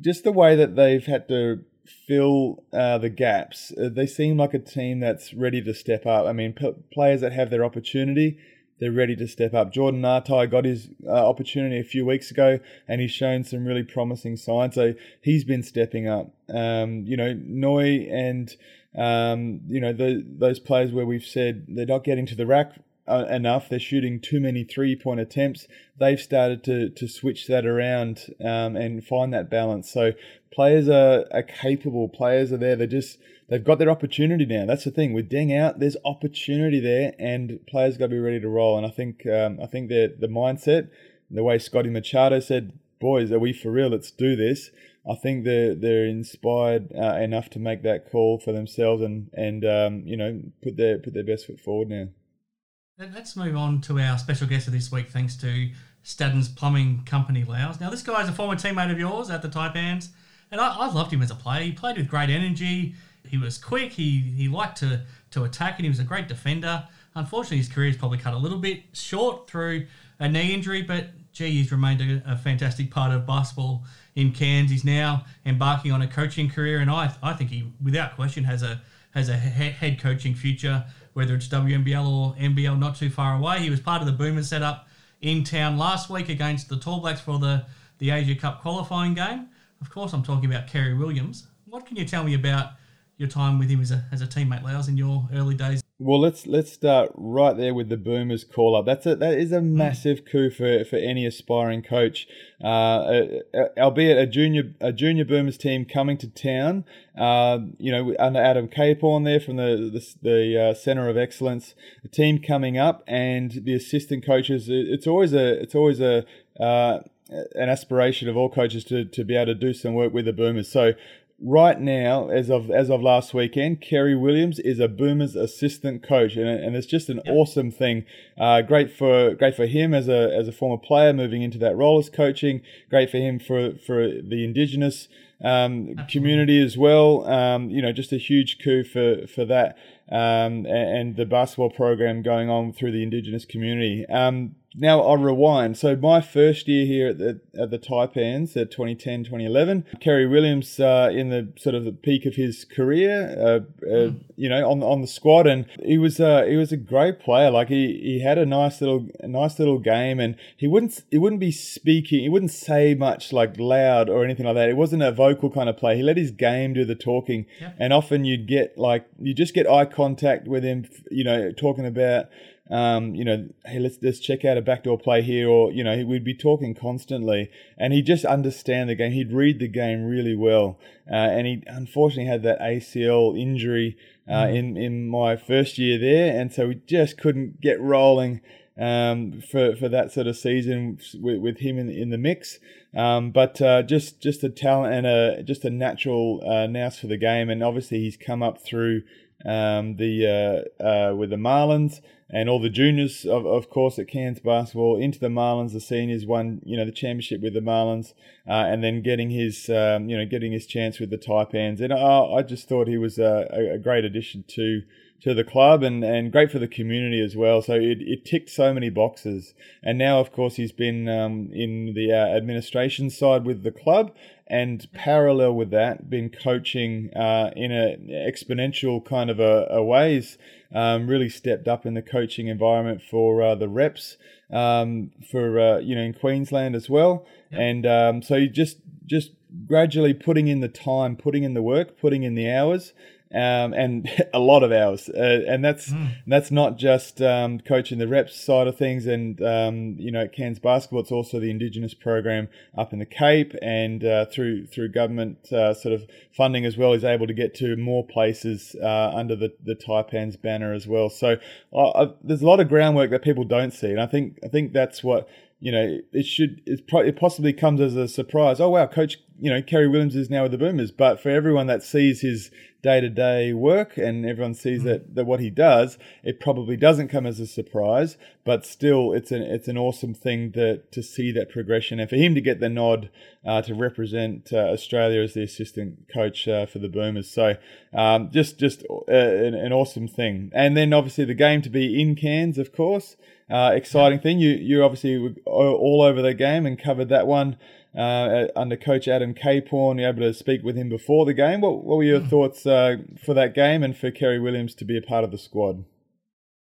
[SPEAKER 3] just the way that they've had to fill uh, the gaps. Uh, they seem like a team that's ready to step up. I mean, p- players that have their opportunity, they're ready to step up. Jordan Ngatai got his uh, opportunity a few weeks ago, and he's shown some really promising signs. So he's been stepping up. Um, you know, Noi and um, you know the, those players where we've said they're not getting to the rack uh, enough. They're shooting too many three point attempts. They've started to to switch that around um, and find that balance. So players are, are capable. Players are there. They're just they've got their opportunity now. That's the thing with Deng out. There's opportunity there, and players got to be ready to roll. And I think um, I think the the mindset, the way Scotty Machado said, "Boys, are we for real? Let's do this." I think they're they're inspired uh, enough to make that call for themselves and and um, you know put their put their best foot forward now.
[SPEAKER 2] Let's move on to our special guest of this week, thanks to Stadden's Plumbing Company, Loughz. Now, this guy is a former teammate of yours at the Taipans, and I, I loved him as a player. He played with great energy. He was quick. He he liked to to attack, and he was a great defender. Unfortunately, his career's probably cut a little bit short through a knee injury, but gee, he's remained a, a fantastic part of basketball in Cairns. He's now embarking on a coaching career, and I, I think he, without question, has a has a head coaching future, whether it's WNBL or NBL, not too far away. He was part of the Boomers setup in town last week against the Tall Blacks for the the Asia Cup qualifying game. Of course, I'm talking about Kerry Williams. What can you tell me about your time with him as a, as a teammate, Loughz, in your early days?
[SPEAKER 3] Well, let's let's start right there with the Boomers call up. That's a that is a massive coup for, for any aspiring coach, uh, uh, albeit a junior a junior Boomers team coming to town. Uh, you know, under Adam Caporn there from the the, the uh, Center of Excellence, the team coming up, and the assistant coaches. It's always a it's always a uh, an aspiration of all coaches to, to be able to do some work with the Boomers. So right now, as of as of last weekend, Kerry Williams is a Boomers assistant coach, and, and it's just an yep. awesome thing. Uh, great for great for him as a as a former player moving into that role as coaching. Great for him for for the Indigenous um, community as well. Um, you know, just a huge coup for for that um, and, and, the basketball program going on through the Indigenous community. Now I'll rewind. So my first year here at the at the Taipans at 2010, 2011, Kerry Williams uh, in the sort of the peak of his career, uh, uh, you know, on on the squad, and he was uh, he was a great player. Like he, he had a nice little a nice little game, and he wouldn't he wouldn't be speaking, he wouldn't say much like loud or anything like that. It wasn't a vocal kind of play. He let his game do the talking, yeah. and often you'd get like you just get eye contact with him, you know, talking about um, you know, hey, let's just check out a backdoor play here, or you know, we'd be talking constantly, and he'd just understand the game. He'd read the game really well, uh, and he unfortunately had that ACL injury uh, mm. in in my first year there, and so we just couldn't get rolling um, for for that sort of season with, with him in in the mix. Um, but uh, just just a talent and a just a natural uh, nous for the game, and obviously he's come up through um, the uh, uh, with the Marlins and all the juniors, of, of course, at Cairns basketball into the Marlins. The seniors won, you know, the championship with the Marlins, uh, and then getting his, um, you know, getting his chance with the Taipans. And I, I just thought he was a, a great addition to to the club and, and great for the community as well. So it, it ticked so many boxes. And now, of course, he's been um, in the uh, administration side with the club and parallel with that, been coaching uh, in an exponential kind of a, a ways. Um, really stepped up in the coaching environment for uh, the reps um, for uh, you know in Queensland as well, yep. and um, so you just just gradually putting in the time, putting in the work, putting in the hours, um, and *laughs* a lot of hours. Uh, and that's mm. that's not just um, coaching the reps side of things, and um, you know, Cairns basketball, it's also the Indigenous program up in the Cape, and uh, through through government uh, sort of funding as well, is able to get to more places uh, under the the Taipans banner as well. So uh, there's a lot of groundwork that people don't see, and I think I think that's what you know, it should it, pro- it possibly comes as a surprise. Oh wow, Coach, you know, Kerry Williams is now with the Boomers. But for everyone that sees his day to day work and everyone sees mm-hmm. that, that what he does, it probably doesn't come as a surprise. But still, it's an it's an awesome thing that to see that progression and for him to get the nod uh, to represent uh, Australia as the assistant coach uh, for the Boomers. So um, just just uh, an, an awesome thing. And then obviously the game to be in Cairns, of course. Uh, exciting thing. You you obviously were all over the game and covered that one uh, under Coach Adam Caporn. You able to speak with him before the game. What what were your mm. thoughts uh, for that game and for Kerry Williams to be a part of the squad?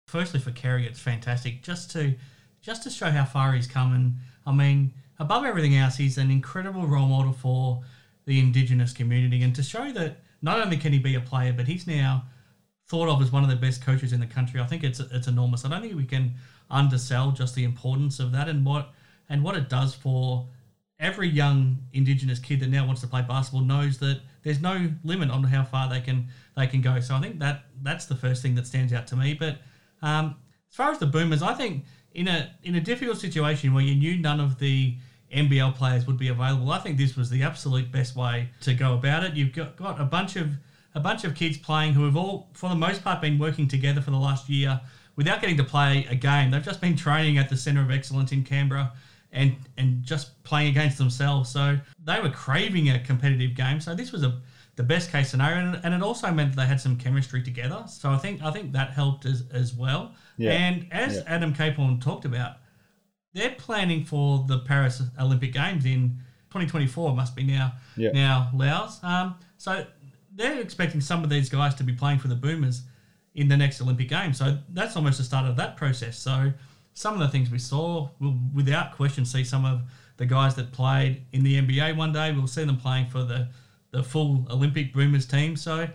[SPEAKER 2] Firstly, for Kerry, it's fantastic just to just to show how far he's come. And I mean, above everything else, he's an incredible role model for the Indigenous community, and to show that not only can he be a player, but he's now thought of as one of the best coaches in the country. I think it's it's enormous. I don't think we can undersell just the importance of that and what and what it does for every young Indigenous kid that now wants to play basketball knows that there's no limit on how far they can they can go. So I think that that's the first thing that stands out to me. But um, as far as the Boomers, I think in a in a difficult situation where you knew none of the NBL players would be available, I think this was the absolute best way to go about it. You've got, got a bunch of a bunch of kids playing who have all, for the most part, been working together for the last year without getting to play a game. They've just been training at the Centre of Excellence in Canberra and and just playing against themselves. So they were craving a competitive game. So this was a the best case scenario, and, and it also meant that they had some chemistry together. So I think I think that helped as as well.
[SPEAKER 3] Yeah.
[SPEAKER 2] And as
[SPEAKER 3] Yeah.
[SPEAKER 2] Adam Caporn talked about, they're planning for the Paris Olympic Games in 2024. Must be now
[SPEAKER 3] Yeah.
[SPEAKER 2] now Loughz. Um, so they're expecting some of these guys to be playing for the Boomers in the next Olympic Games. So that's almost the start of that process. So some of the things we saw, we'll without question see some of the guys that played in the NBA one day. We'll see them playing for the the full Olympic Boomers team. So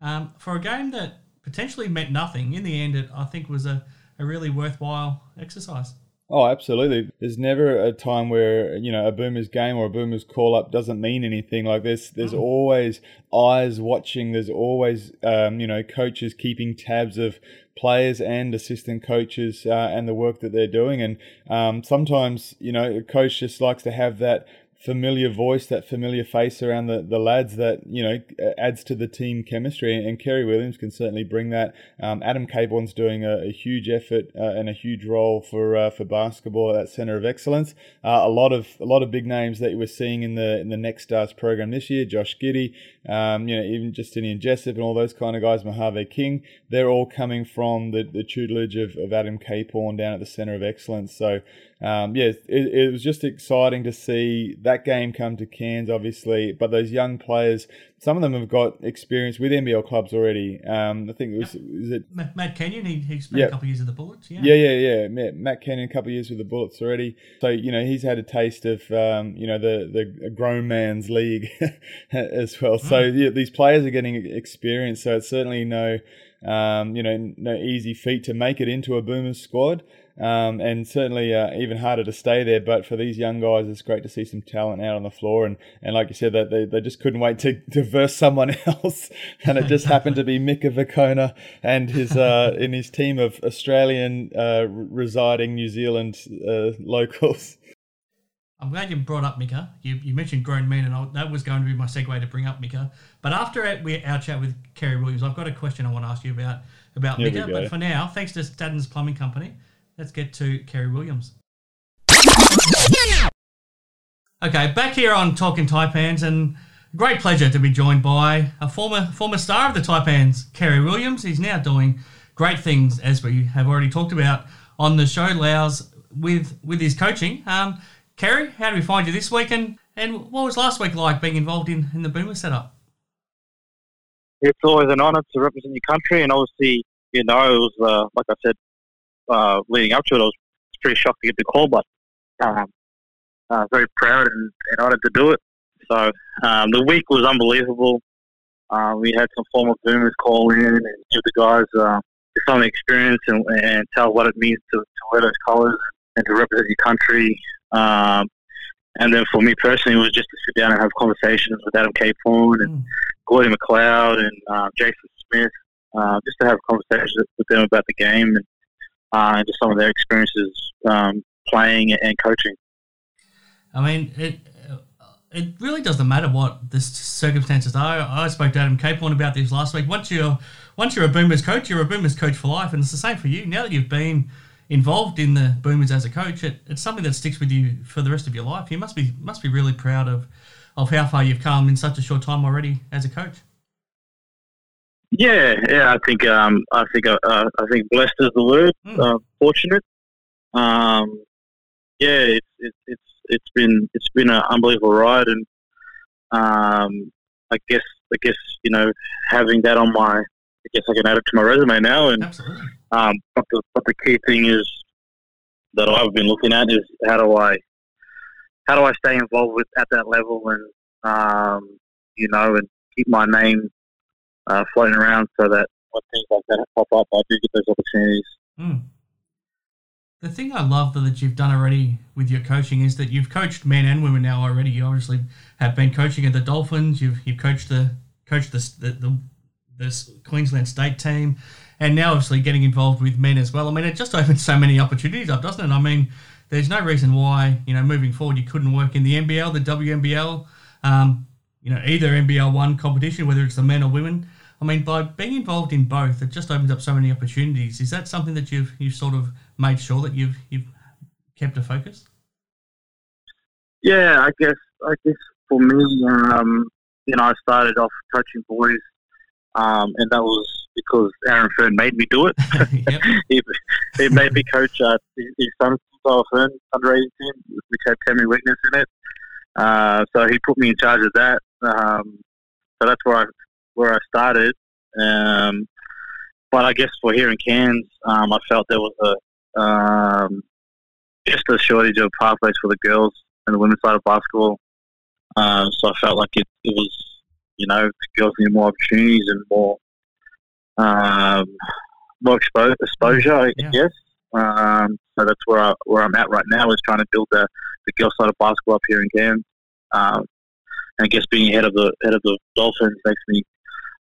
[SPEAKER 2] um, for a game that potentially meant nothing, in the end, it I think was a, a really worthwhile exercise.
[SPEAKER 3] Oh, absolutely. There's never a time where you know a Boomers game or a Boomers call up doesn't mean anything. Like there's there's always eyes watching. There's always um, you know coaches keeping tabs of players and assistant coaches uh, and the work that they're doing. And um, sometimes you know a coach just likes to have that familiar voice, that familiar face around the, the lads that, you know, adds to the team chemistry. And Kerry Williams can certainly bring that. Um, Adam Caporn's doing a, a huge effort uh, and a huge role for uh, for basketball at that centre of excellence. Uh, a lot of a lot of big names that you were seeing in the in the Next Stars program this year, Josh Giddey, um, you know, even Justinian Jessup and all those kind of guys, Mojave King, they're all coming from the, the tutelage of, of Adam Caporn down at the centre of excellence. So um, yeah, it, it was just exciting to see that game come to Cairns, obviously. But those young players, some of them have got experience with NBL clubs already. Um, I think it was, is it
[SPEAKER 2] Matt Kenyon, he, he spent
[SPEAKER 3] Yeah.
[SPEAKER 2] a couple of years at the Bullets. Yeah.
[SPEAKER 3] yeah, yeah, yeah. Matt, Matt Kenyon, a couple of years with the Bullets already. So you know he's had a taste of um, you know the the grown man's league *laughs* as well. So yeah, these players are getting experience. So it's certainly no um, you know no easy feat to make it into a Boomers squad. Um, and certainly uh, even harder to stay there. But for these young guys, it's great to see some talent out on the floor. And, and like you said, that they, they just couldn't wait to, to verse someone *laughs* else. and it just happened to be Mika Vukona and his uh, in his team of Australian uh, residing New Zealand uh, locals.
[SPEAKER 2] I'm glad you brought up Mika. You, you mentioned grown men, and I, that was going to be my segue to bring up Mika. But after our, we, our chat with Kerry Williams, I've got a question I want to ask you about about
[SPEAKER 3] Here
[SPEAKER 2] Mika. But for now, thanks to Staddens Plumbing Company, let's get to Kerry Williams. Okay, back here on Talking Taipans, and great pleasure to be joined by a former former star of the Taipans, Kerry Williams. He's now doing great things, as we have already talked about on the show, Loughz, with with his coaching. Um, Kerry, how did we find you this week, and, and what was last week like being involved in, in the Boomer setup?
[SPEAKER 5] it's always an honour to represent your country, and obviously, you know, it was uh, like I said uh, leading up to it, I was pretty shocked to get the call, but um, uh, very proud and, and honoured to do it. So um, the week was unbelievable. Uh, we had some former boomers call in and give the guys uh, some experience and, and tell what it means to, to wear those colours and to represent your country. Um, and then for me personally, it was just to sit down and have conversations with Adam Caporn and
[SPEAKER 2] Mm.
[SPEAKER 5] Gordie McLeod and uh, Jason Smith, uh, just to have conversations with them about the game and, uh, and just some of their experiences um, playing and coaching.
[SPEAKER 2] I mean, it it really doesn't matter what the circumstances are. I spoke to Adam Caporn about this last week. Once you're once you're a Boomers coach, you're a Boomers coach for life, and it's the same for you. Now that you've been involved in the Boomers as a coach, it, it's something that sticks with you for the rest of your life. You must be must be really proud of of how far you've come in such a short time already as a coach.
[SPEAKER 5] Yeah, yeah, I think um, I think uh, uh, I think blessed is the word.
[SPEAKER 2] Mm.
[SPEAKER 5] Uh, fortunate. Um, yeah, it's it's it's it's been it's been an unbelievable ride, and um, I guess I guess you know having that on my I guess I can add it to my resume now, and. Um, but, the, but the key thing is that I've been looking at is how do I how do I stay involved with at that level and um, you know and keep my name uh, floating around so that when things like that pop up, I do get those opportunities.
[SPEAKER 2] Mm. The thing I love that you've done already with your coaching is that you've coached men and women now already. You obviously have been coaching at the Dolphins. You've you've coached the coached the the, the, the Queensland state team, and now obviously getting involved with men as well. I mean, it just *laughs* opens so many opportunities up, doesn't it? I mean, there's no reason why you know moving forward you couldn't work in the NBL, the WNBL, um, you know either NBL one competition, whether it's the men or women. I mean, by being involved in both, it just opens up so many opportunities. Is that something that you've you've sort of made sure that you've you've kept a focus?
[SPEAKER 5] Yeah, I guess I guess for me, um, you know, I started off coaching boys, um, and that was because Aaron Fearne made me do it. *laughs* *laughs* he, he made me coach uh, his son's Fern under 18 team, which had Tamuri Wigness in it. Uh, so he put me in charge of that. Um, so that's where I where I started. Um, but I guess for here in Cairns, um, I felt there was a um, just a shortage of pathways for the girls and the women's side of basketball. Um, so I felt like it, it was, you know, the girls need more opportunities and more um, more expo- exposure, I
[SPEAKER 2] Yeah.
[SPEAKER 5] guess. Um, so that's where I, where I'm at right now is trying to build the, the girls side of basketball up here in Cairns. Um, and I guess being head of the head of the Dolphins makes me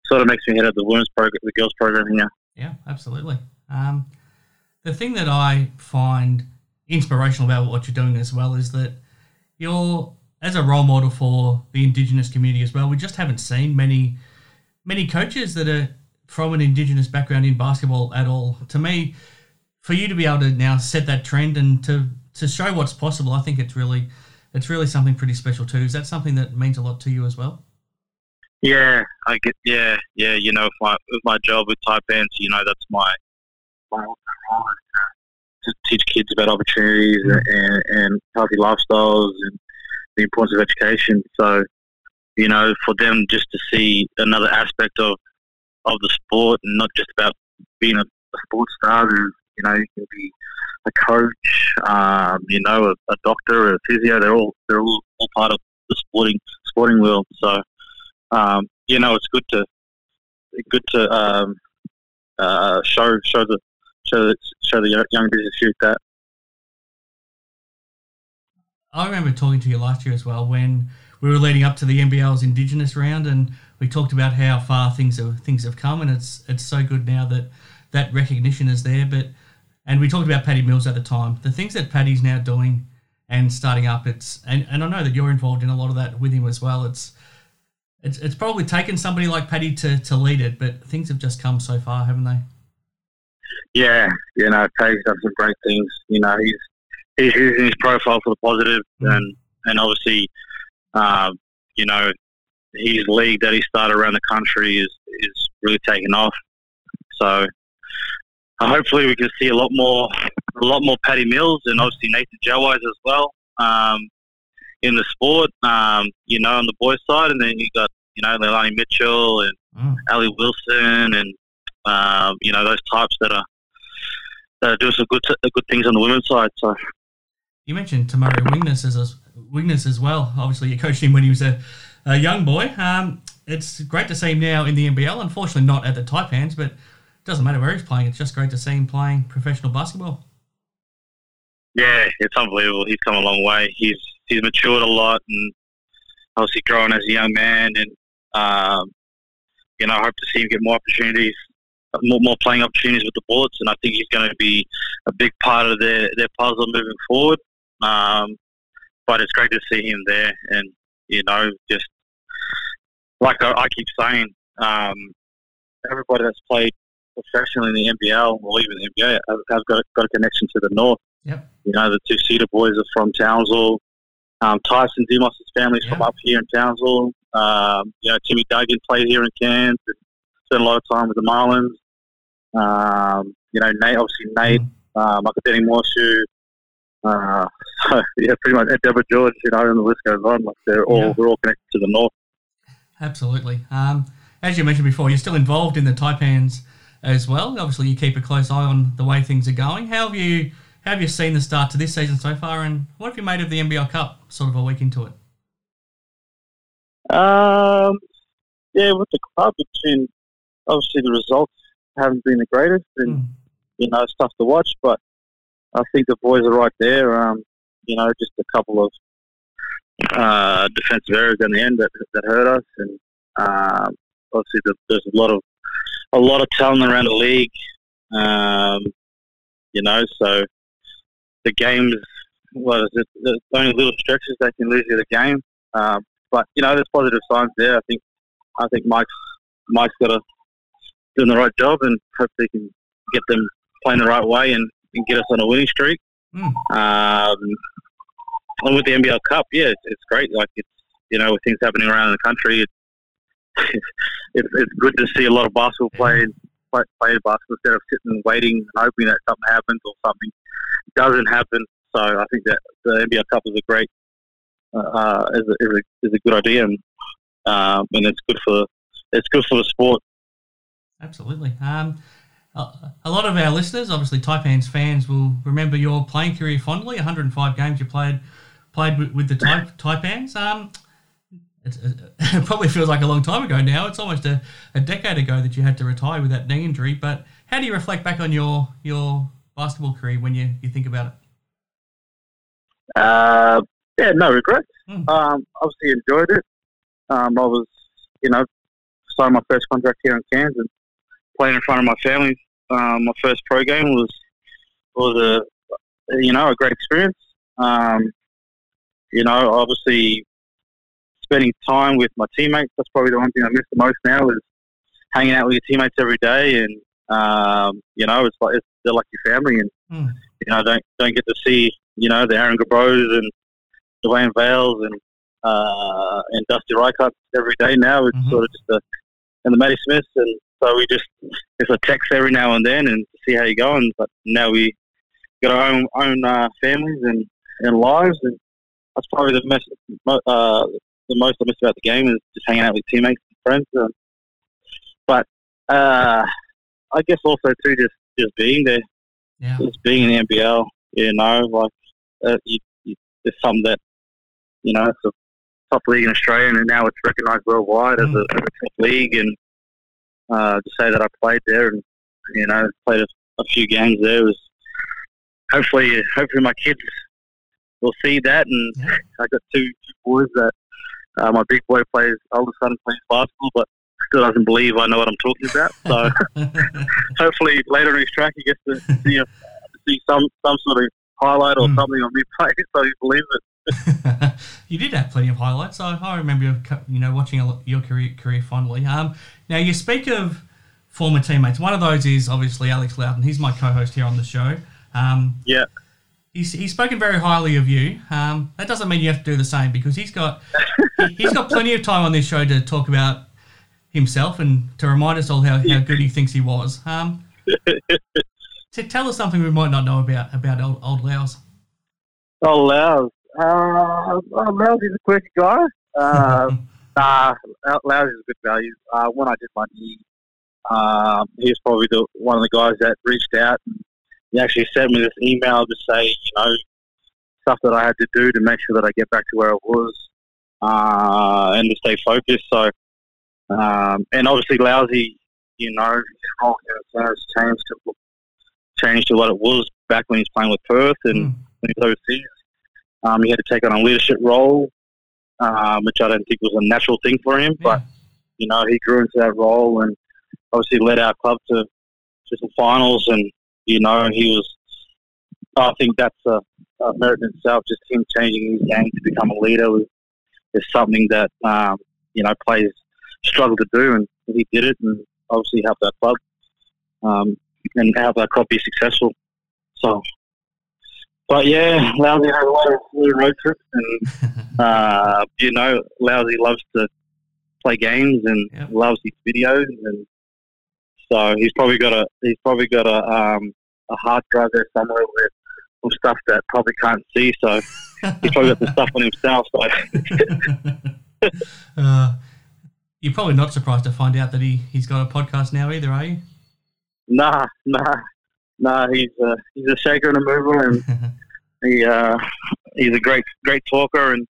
[SPEAKER 5] sort of makes me head of the women's program, the girls program here.
[SPEAKER 2] Yeah, absolutely. Um, the thing that I find inspirational about what you're doing as well is that you're as a role model for the Indigenous community as well. We just haven't seen many many coaches that are from an Indigenous background in basketball at all. To me, for you to be able to now set that trend and to to show what's possible, I think it's really it's really something pretty special too. Is that something that means a lot to you as well?
[SPEAKER 5] Yeah, I get. Yeah, yeah. You know, with my with my job with Taipans, you know, that's my my role to teach kids about opportunities and, and healthy lifestyles and the importance of education. So, you know, for them just to see another aspect of of the sport and not just about being a, a sports star. There's, you know, you can be a coach, um, you know, a, a doctor, a physio. They're all they're all, all part of the sporting sporting world. So um, you know, it's good to good to um, uh, show show the show the, show the young- business youth that.
[SPEAKER 2] I remember talking to you last year as well when we were leading up to the NBL's Indigenous round, and we talked about how far things have things have come, and it's it's so good now that that recognition is there. But and we talked about Patty Mills at the time. The things that Patty's now doing and starting up, it's and, and I know that you're involved in a lot of that with him as well. It's it's it's probably taken somebody like Patty to to lead it, but things have just come so far, haven't they?
[SPEAKER 5] Yeah, you know, Tate's done some great things. You know, he's he's using his profile for the positive,
[SPEAKER 2] Mm.
[SPEAKER 5] and and obviously, um, you know, his league that he started around the country is is really taking off. So. uh, Hopefully, we can see a lot more, a lot more Patty Mills, and obviously Nathan Jawais as well um, in the sport. Um, you know, on the boys' side, and then you got you know Leilani Mitchell and
[SPEAKER 2] Mm.
[SPEAKER 5] Ali Wilson, and um, you know those types that are that are doing some good good things on the women's side. So
[SPEAKER 2] You mentioned Tamuri Wigness as a, Wigness as well. Obviously, you coached him when he was a, a young boy. Um, it's great to see him now in the NBL. Unfortunately, not at the Taipans, but it doesn't matter where he's playing. It's just great to see him playing professional basketball.
[SPEAKER 5] yeah, it's unbelievable. He's come a long way. He's he's matured a lot, and obviously grown as a young man. And um, you know, I hope to see him get more opportunities, more more playing opportunities with the Bullets. And I think he's going to be a big part of their their puzzle moving forward. Um, but it's great to see him there, and you know, just like I, I keep saying, um, everybody that's played professionally in the NBL or even the NBA have, have got got a connection to the North.
[SPEAKER 2] Yep.
[SPEAKER 5] You know, the two Cedar boys are from Townsville. Um, Tyson Demos' family's from up here in Townsville. Um, you know, Timmy Duggan played here in Cairns. and Spent a lot of time with the Marlins. Um, you know, Nate, obviously Nate,
[SPEAKER 2] Mm.
[SPEAKER 5] uh, Makadeni Morshu. Uh, *laughs* so, yeah, pretty much. And Deborah George, you know, and the list goes on. Like they're all
[SPEAKER 2] Yeah.
[SPEAKER 5] we're all connected to the north.
[SPEAKER 2] Absolutely. Um, as you mentioned before, you're still involved in the Taipans as well. Obviously, you keep a close eye on the way things are going. How have you how have you seen the start to this season so far, and what have you made of the NBL Cup? Sort of a week into it.
[SPEAKER 5] Um, yeah, with the club, it's been obviously the results haven't been the greatest, and
[SPEAKER 2] Mm.
[SPEAKER 5] you know it's tough to watch. But I think the boys are right there. Um, you know, just a couple of uh, defensive errors in the end that that hurt us, and um, obviously the, there's a lot of a lot of talent around the league. Um, you know, so the games, what is it? There's only little stretches they can lose you the game. Um, but you know, there's positive signs there. I think I think Mike's Mike's got to doing the right job, and hopefully he can get them playing the right way and, and get us on a winning streak.
[SPEAKER 2] Mm.
[SPEAKER 5] Um, and with the NBL Cup, yeah, it's, it's great. Like it's you know, with things happening around the country, it's *laughs* it's, it's good to see a lot of basketball playing play, play basketball instead of sitting and waiting and hoping that something happens or something doesn't happen. So I think that the NBL Cup is a great uh, is, a, is, a, is a good idea and um, and it's good for it's good for the sport.
[SPEAKER 2] Absolutely. Um, a lot of our listeners, obviously Taipans fans, will remember your playing career fondly. 105 games you played played with, with the Taipans. Um, it, *laughs* it, probably feels like a long time ago now. It's almost a, a decade ago that you had to retire with that knee injury. But how do you reflect back on your your basketball career when you, you think about it?
[SPEAKER 5] Uh, yeah, no regrets. Mm. Um, obviously enjoyed it. Um, I was, you know, signed my first contract here in Cairns and playing in front of my family. Um, my first pro game was was a you know a great experience. Um, you know, obviously spending time with my teammates. That's probably the one thing I miss the most now is hanging out with your teammates every day, and um, you know, it's like it's, they're like your family, and mm. you know, don't don't get to see you know the Aaron Gabros and Dwayne Vales and uh, and Dusty Rychart every day now. It's mm-hmm. sort of just a and the Matty Smiths, and so we just it's a text every now and then and see how you're going. But now we got our own own uh, families and, and lives, and that's probably the most uh, the most I miss about the game is just hanging out with teammates and friends. But uh, I guess also too just just being there, yeah. just being in the NBL. You know, like uh, you, you, it's something that you know it's a top league in Australia, and now it's recognised worldwide mm. as, a, as a top league. And uh, to say that I played there and you know played a, a few games there was hopefully hopefully my kids will see that. And yeah. I got two, two boys that uh, my big boy plays, older son plays basketball, but still doesn't believe I know what I'm talking about. So *laughs* hopefully later in his track he gets to see, a, see some some sort of highlight or mm. something on me play, *laughs* so he believes it. *laughs*
[SPEAKER 2] you did have plenty of highlights. I, I remember you know watching your career career fondly. Um, now you speak of former teammates. One of those is obviously Alex Loughton. He's my co-host here on the show. Um,
[SPEAKER 5] yeah.
[SPEAKER 2] He's, he's spoken very highly of you. Um, that doesn't mean you have to do the same because he's got he, has got plenty of time on this show to talk about himself and to remind us all how, how good he thinks he was. Um, *laughs* so tell us something we might not know about about old, old Loughz.
[SPEAKER 5] Old Loughz. Uh, well, he's a quick guy. Uh, *laughs* nah, Lousy is a good value. Uh, when I did my knee, um, he was probably the, one of the guys that reached out and he actually sent me this email to say, you know, stuff that I had to do to make sure that I get back to where I was uh, and to stay focused. So, um, and obviously, Lousy, you know, his role has changed to changed to what it was back when he was playing with Perth and mm. when he was overseas. Um, he had to take on a leadership role, um, which I don't think was a natural thing for him. Yeah. But you know, he grew into that role and obviously led our club to to some finals. And you know, he was. I think that's a, a merit in itself. Just him changing his game to become a leader was, is something that um, you know players struggle to do, and he did it, and obviously helped our club um, and helped our club be successful. So but yeah, Lousy has a lot of road trips, and *laughs* uh, you know, Lousy loves to play games and yep. loves his videos, and so he's probably got a he's probably got a um, a hard drive there somewhere with some stuff that probably can't see. So he's probably got the stuff on himself.
[SPEAKER 2] So. *laughs* *laughs* uh, you're probably not surprised to find out that he he's got a podcast now either, are you?
[SPEAKER 5] Nah, nah, nah. He's a he's a shaker and a mover, and *laughs* he uh, he's a great great talker, and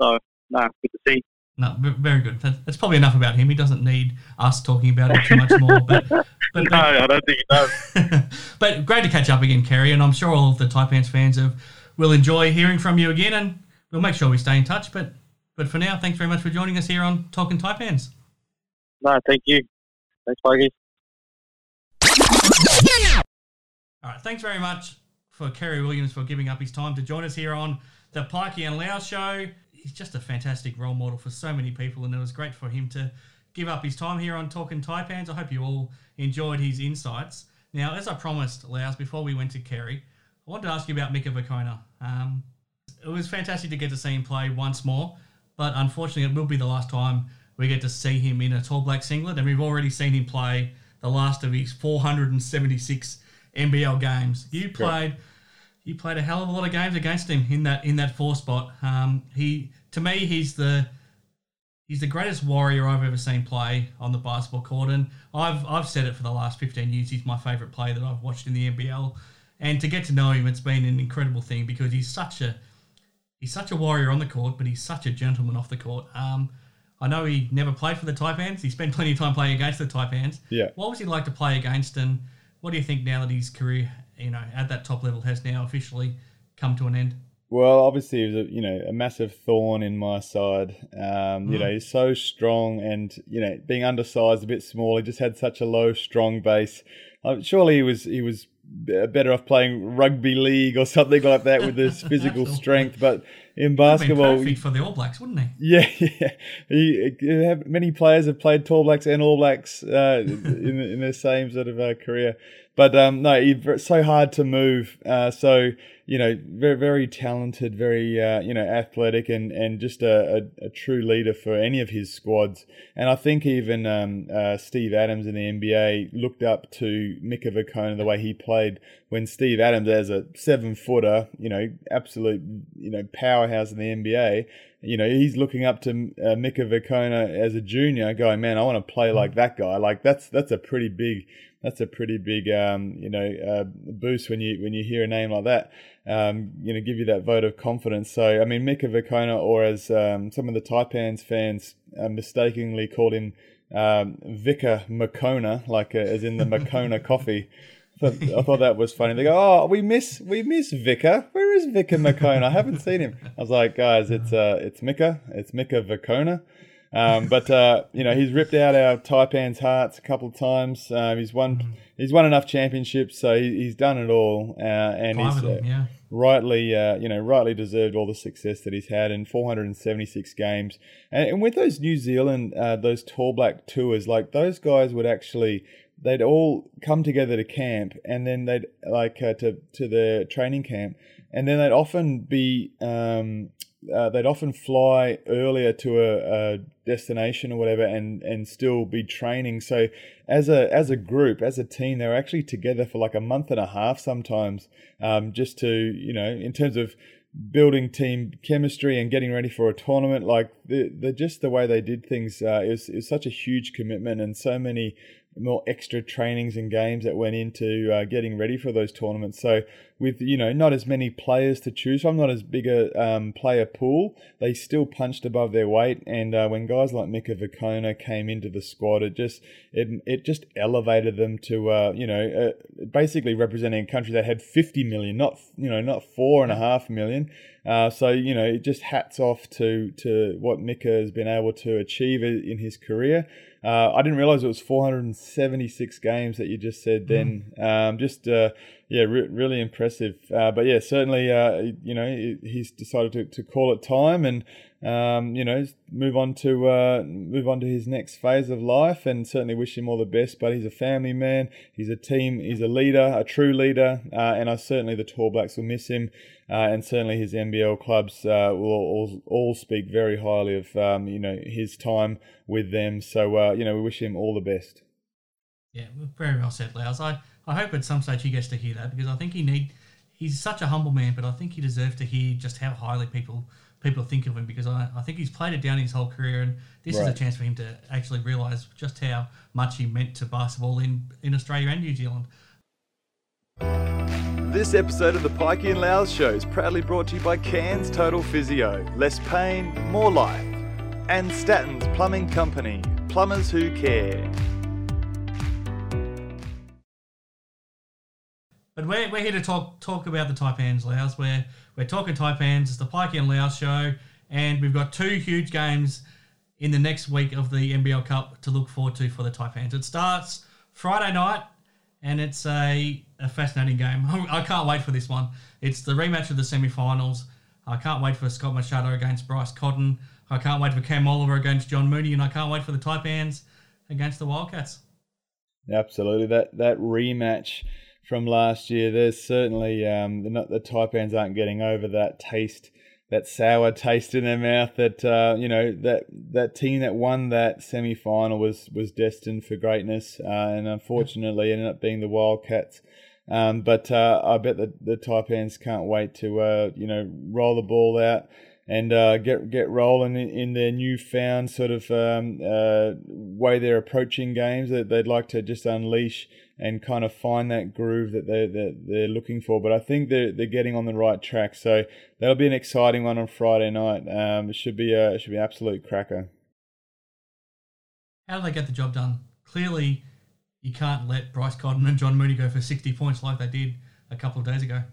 [SPEAKER 5] so no, good to see.
[SPEAKER 2] No, very good. That's probably enough about him. He doesn't need us talking about him too much more. But, *laughs* but
[SPEAKER 5] no, I don't think he does. *laughs*
[SPEAKER 2] but great to catch up again, Kerry, and I'm sure all of the Taipans fans have, will enjoy hearing from you again, and we'll make sure we stay in touch. But but for now, thanks very much for joining us here on Talking Taipans.
[SPEAKER 5] No, thank you. Thanks, Mikey.
[SPEAKER 2] All right, thanks very much for Kerry Williams for giving up his time to join us here on the Pikey and Loughz show. He's just a fantastic role model for so many people, and it was great for him to give up his time here on Talking Taipans. I hope you all enjoyed his insights. Now, as I promised, Loughz, before we went to Kerry, I wanted to ask you about Mika Vukona. Um, it was fantastic to get to see him play once more, but unfortunately, it will be the last time we get to see him in a tall black singlet, and we've already seen him play the last of his 476 NBL games. You played, you played a hell of a lot of games against him in that in that four spot. Um, he to me, he's the he's the greatest warrior I've ever seen play on the basketball court, and I've I've said it for the last 15 years. He's my favourite player that I've watched in the NBL, and to get to know him, it's been an incredible thing because he's such a he's such a warrior on the court, but he's such a gentleman off the court. Um, I know he never played for the Taipans. He spent plenty of time playing against the Taipans.
[SPEAKER 3] Yeah.
[SPEAKER 2] What was he like to play against, and what do you think now that his career, you know, at that top level has now officially come to an end?
[SPEAKER 3] Well, obviously, he was a, you know a massive thorn in my side. Um, You know, he's so strong, and you know, being undersized, a bit small, he just had such a low, strong base. Uh, surely he was he was better off playing rugby league or something like that with his *laughs* physical strength. But in basketball,
[SPEAKER 2] perfect for the All Blacks, wouldn't he? *laughs*
[SPEAKER 3] yeah, yeah. He, many players have played Tall Blacks and All Blacks uh, in in their same sort of uh, career. But um, no, he's so hard to move. Uh, so you know, very very talented, very uh, you know athletic, and and just a, a, a true leader for any of his squads. And I think even um, uh, Steve Adams in the NBA looked up to Mika Vukona the way he played when Steve Adams, as a seven footer, you know, absolute you know powerhouse in the NBA you know, he's looking up to uh, Mika Vukona as a junior, going, "Man, I want to play like that guy." Like that's that's a pretty big, that's a pretty big, um, you know, uh, boost when you when you hear a name like that. Um, you know, give you that vote of confidence. So, I mean, Mika Vukona, or as um, some of the Taipans fans uh, mistakenly called him, um, Vika Makona, like uh, as in the Moccona coffee. I thought that was funny. They go, "Oh, we miss we miss Vicar. Where is Vicar McCona? I haven't seen him." I was like, "Guys, it's uh, it's Mika. It's Mika Vukona." Um, but uh, you know, he's ripped out our Taipans' hearts a couple of times. Um, he's won he's won enough championships, so he, he's done it all, uh, and
[SPEAKER 2] Five
[SPEAKER 3] he's
[SPEAKER 2] them,
[SPEAKER 3] uh,
[SPEAKER 2] yeah.
[SPEAKER 3] rightly, uh, you know, rightly deserved all the success that he's had in 476 games. And, and with those New Zealand, uh, those Tall Black tours, like those guys would actually, they'd all come together to camp, and then they'd like uh, to to the training camp, and then they'd often be. Um, uh, they'd often fly earlier to a, a destination or whatever, and, and still be training. So, as a as a group, as a team, they were actually together for like a month and a half sometimes, um, just to you know, in terms of building team chemistry and getting ready for a tournament. Like the, the just the way they did things uh, is is such a huge commitment, and so many more extra trainings and games that went into uh, getting ready for those tournaments. So with you know not as many players to choose from, not as big a um, player pool, they still punched above their weight. And uh, when guys like Mika Vukona came into the squad, it just it it just elevated them to uh, you know uh, basically representing a country that had 50 million, not you know not four and a half million. Uh, so you know, it just hats off to to what Mika has been able to achieve in his career. Uh, I didn't realize it was 476 games that you just said. Then, um, just uh, yeah, re- really impressive. Uh, but yeah, certainly, uh, you know, he's decided to, to call it time and um, you know move on to uh, move on to his next phase of life, and certainly wish him all the best. But he's a family man. He's a team. He's a leader, a true leader, uh, and I certainly the Tall Blacks will miss him. Uh, and certainly his NBL clubs uh, will all, all speak very highly of um, you know his time with them. So you know we wish him all the best.
[SPEAKER 2] Yeah, very well said, Loughz. I, I hope at some stage he gets to hear that because I think he need. He's such a humble man, but I think he deserves to hear just how highly people people think of him because I, I think he's played it down his whole career, and this is a chance for him to actually realise just how much he meant to basketball in, in Australia and New Zealand.
[SPEAKER 4] This episode of the Pikey and Loughz Show is proudly brought to you by Cairns Total Physio. Less pain, more life. And Statton's Plumbing Company. Plumbers who care.
[SPEAKER 2] But we're, we're here to talk talk about the Taipans, Loughz. We're, we're talking Taipans. It's the Pikey and Loughz show. And we've got two huge games in the next week of the NBL Cup to look forward to for the Taipans. It starts Friday night, and it's a, a fascinating game. *laughs* I can't wait for this one. It's the rematch of the semi-finals. I can't wait for Scott Machado against Bryce Cotton. I can't wait for Cam Oliver against John Mooney, and I can't wait for the Taipans against the Wildcats.
[SPEAKER 3] Absolutely, that that rematch from last year. There's certainly um, the, not, the Taipans aren't getting over that taste that sour taste in their mouth that uh, you know that that team that won that semi final was was destined for greatness, uh, and unfortunately ended up being the Wildcats. Um, but uh, I bet that the Taipans can't wait to uh, you know roll the ball out and uh, get get rolling in, their newfound sort of um, uh, way they're approaching games. That they'd like to just unleash and kind of find that groove that they're, that they're looking for. But I think they're, they're getting on the right track. So that'll be an exciting one on Friday night. Um, it should be a it should be absolute cracker.
[SPEAKER 2] How do they get the job done? Clearly, you can't let Bryce Cotton and John Mooney go for 60 points like they did a couple of days ago.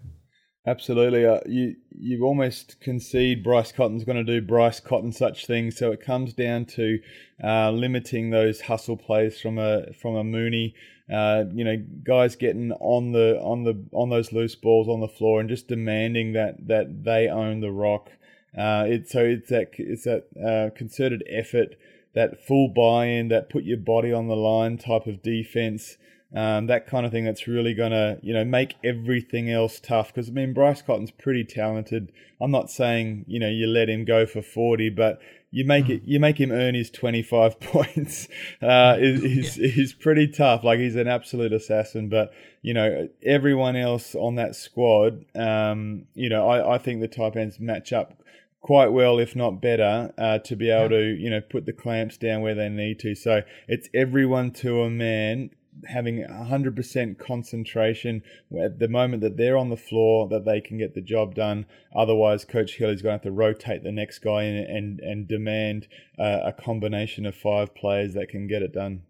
[SPEAKER 3] Absolutely, uh, you you almost concede Bryce Cotton's going to do Bryce Cotton such things. So it comes down to uh, limiting those hustle plays from a from a Mooney. Uh, you know, guys getting on the on the on those loose balls on the floor and just demanding that that they own the rock. Uh, it, so it's that it's that uh, concerted effort, that full buy-in, that put your body on the line type of defense um, that kind of thing that's really going to you know make everything else tough because I mean Bryce Cotton's pretty talented. I'm not saying you know you let him go for 40, but you make mm. it you make him earn his 25 *laughs* points. Uh, is *laughs* yeah. he's pretty tough. Like he's an absolute assassin. But you know everyone else on that squad, um, you know I, I think the Taipans match up quite well, if not better, uh, to be able to you know put the clamps down where they need to. So it's everyone to a man having 100% concentration at the moment that they're on the floor that they can get the job done. Otherwise, Coach Kelly's going to have to rotate the next guy in and, and demand uh, a combination of five players that can get it done.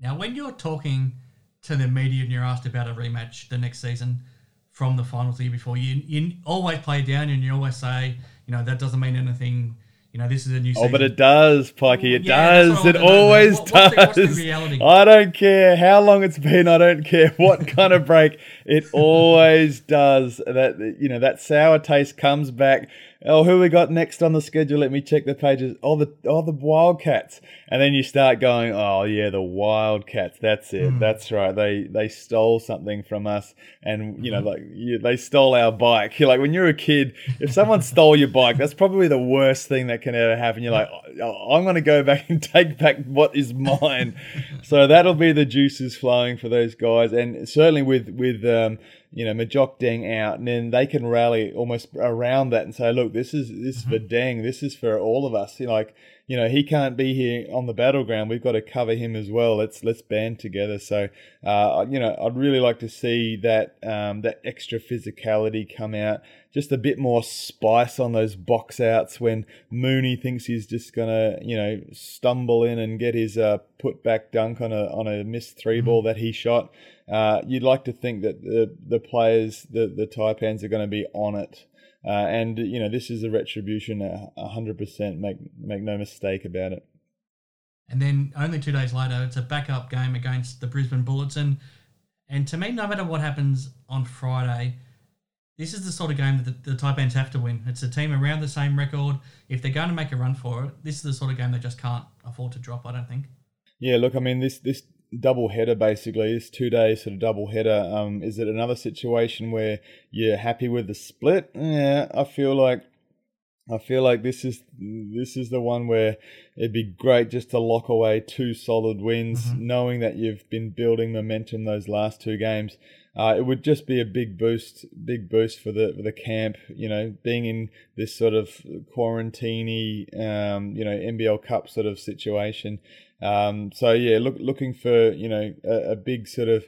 [SPEAKER 2] Now, when you're talking to the media and you're asked about a rematch the next season from the finals the year before, you, you always play down and you always say, you know, that doesn't mean anything you know, this is a new. Season.
[SPEAKER 3] Oh, but it does, Pikey. It yeah, does. It always what, does. What's the, what's the *laughs* I don't care how long it's been. I don't care what kind of break. It always does. That you know that sour taste comes back oh, who we got next on the schedule? Let me check the pages. Oh, the oh the Wildcats, and then you start going, oh yeah, the Wildcats. That's it. Mm. That's right. They they stole something from us, and you know, like you, they stole our bike. You're like when you're a kid, if someone stole your bike, that's probably the worst thing that can ever happen. You're like, oh, I'm going to go back and *laughs* take back what is mine. *laughs* so that'll be the juices flowing for those guys, and certainly with with um, you know, Majok Deng out, and then they can rally almost around that and say, look, this is this mm-hmm. is for Deng, this is for all of us. You know, like, you know, he can't be here on the battleground. We've got to cover him as well. Let's let's band together. So, uh, you know, I'd really like to see that um, that extra physicality come out. Just a bit more spice on those box outs when Mooney thinks he's just gonna, you know, stumble in and get his uh, put back dunk on a on a missed three mm-hmm. ball that he shot. Uh, you'd like to think that the the players, the the Taipans, are going to be on it. Uh, and you know this is a retribution, hundred percent. Make make no mistake about it.
[SPEAKER 2] And then only two days later, it's a backup game against the Brisbane Bullets, and and to me, no matter what happens on Friday, this is the sort of game that the, the Taipans have to win. It's a team around the same record. If they're going to make a run for it, this is the sort of game they just can't afford to drop. I don't think.
[SPEAKER 3] Yeah, look, I mean, this this double header basically this two days sort of double header um is it another situation where you're happy with the split yeah i feel like i feel like this is this is the one where it'd be great just to lock away two solid wins mm-hmm. knowing that you've been building momentum those last two games uh, it would just be a big boost, big boost for the for the camp. You know, being in this sort of quarantiney, um, you know, NBL Cup sort of situation. Um, so yeah, look, looking for you know a, a, big sort of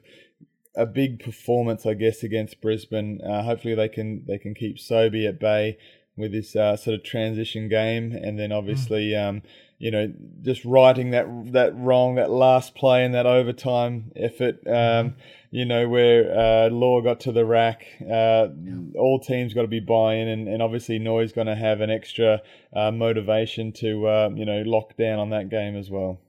[SPEAKER 3] a big performance, I guess, against Brisbane. Uh, hopefully they can they can keep Sobey at bay with this uh, sort of transition game, and then obviously. Mm. Um, you know, just righting that that wrong, that last play in that overtime effort. Um, mm-hmm. you know, where uh, Law got to the rack. Uh, all teams got to be buying, and, and obviously Noi's going to have an extra uh, motivation to uh, you know lock down on that game as well.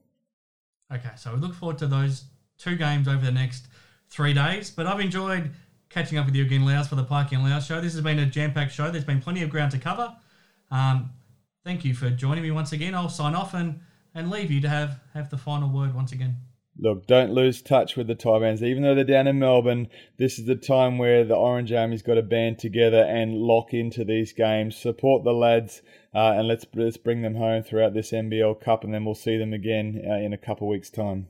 [SPEAKER 2] Okay, so we look forward to those two games over the next three days. But I've enjoyed catching up with you again, Loughz, for the Pikey and Loughz show. This has been a jam packed show. There's been plenty of ground to cover. Um, thank you for joining me once again. I'll sign off and, and leave you to have, have the final word once again.
[SPEAKER 3] look, don't lose touch with the Taipans. Even though they're down in Melbourne, this is the time where the Orange Army's got to band together and lock into these games. Support the lads, uh, and let's let's bring them home throughout this NBL Cup, and then we'll see them again uh, in a couple of weeks' time.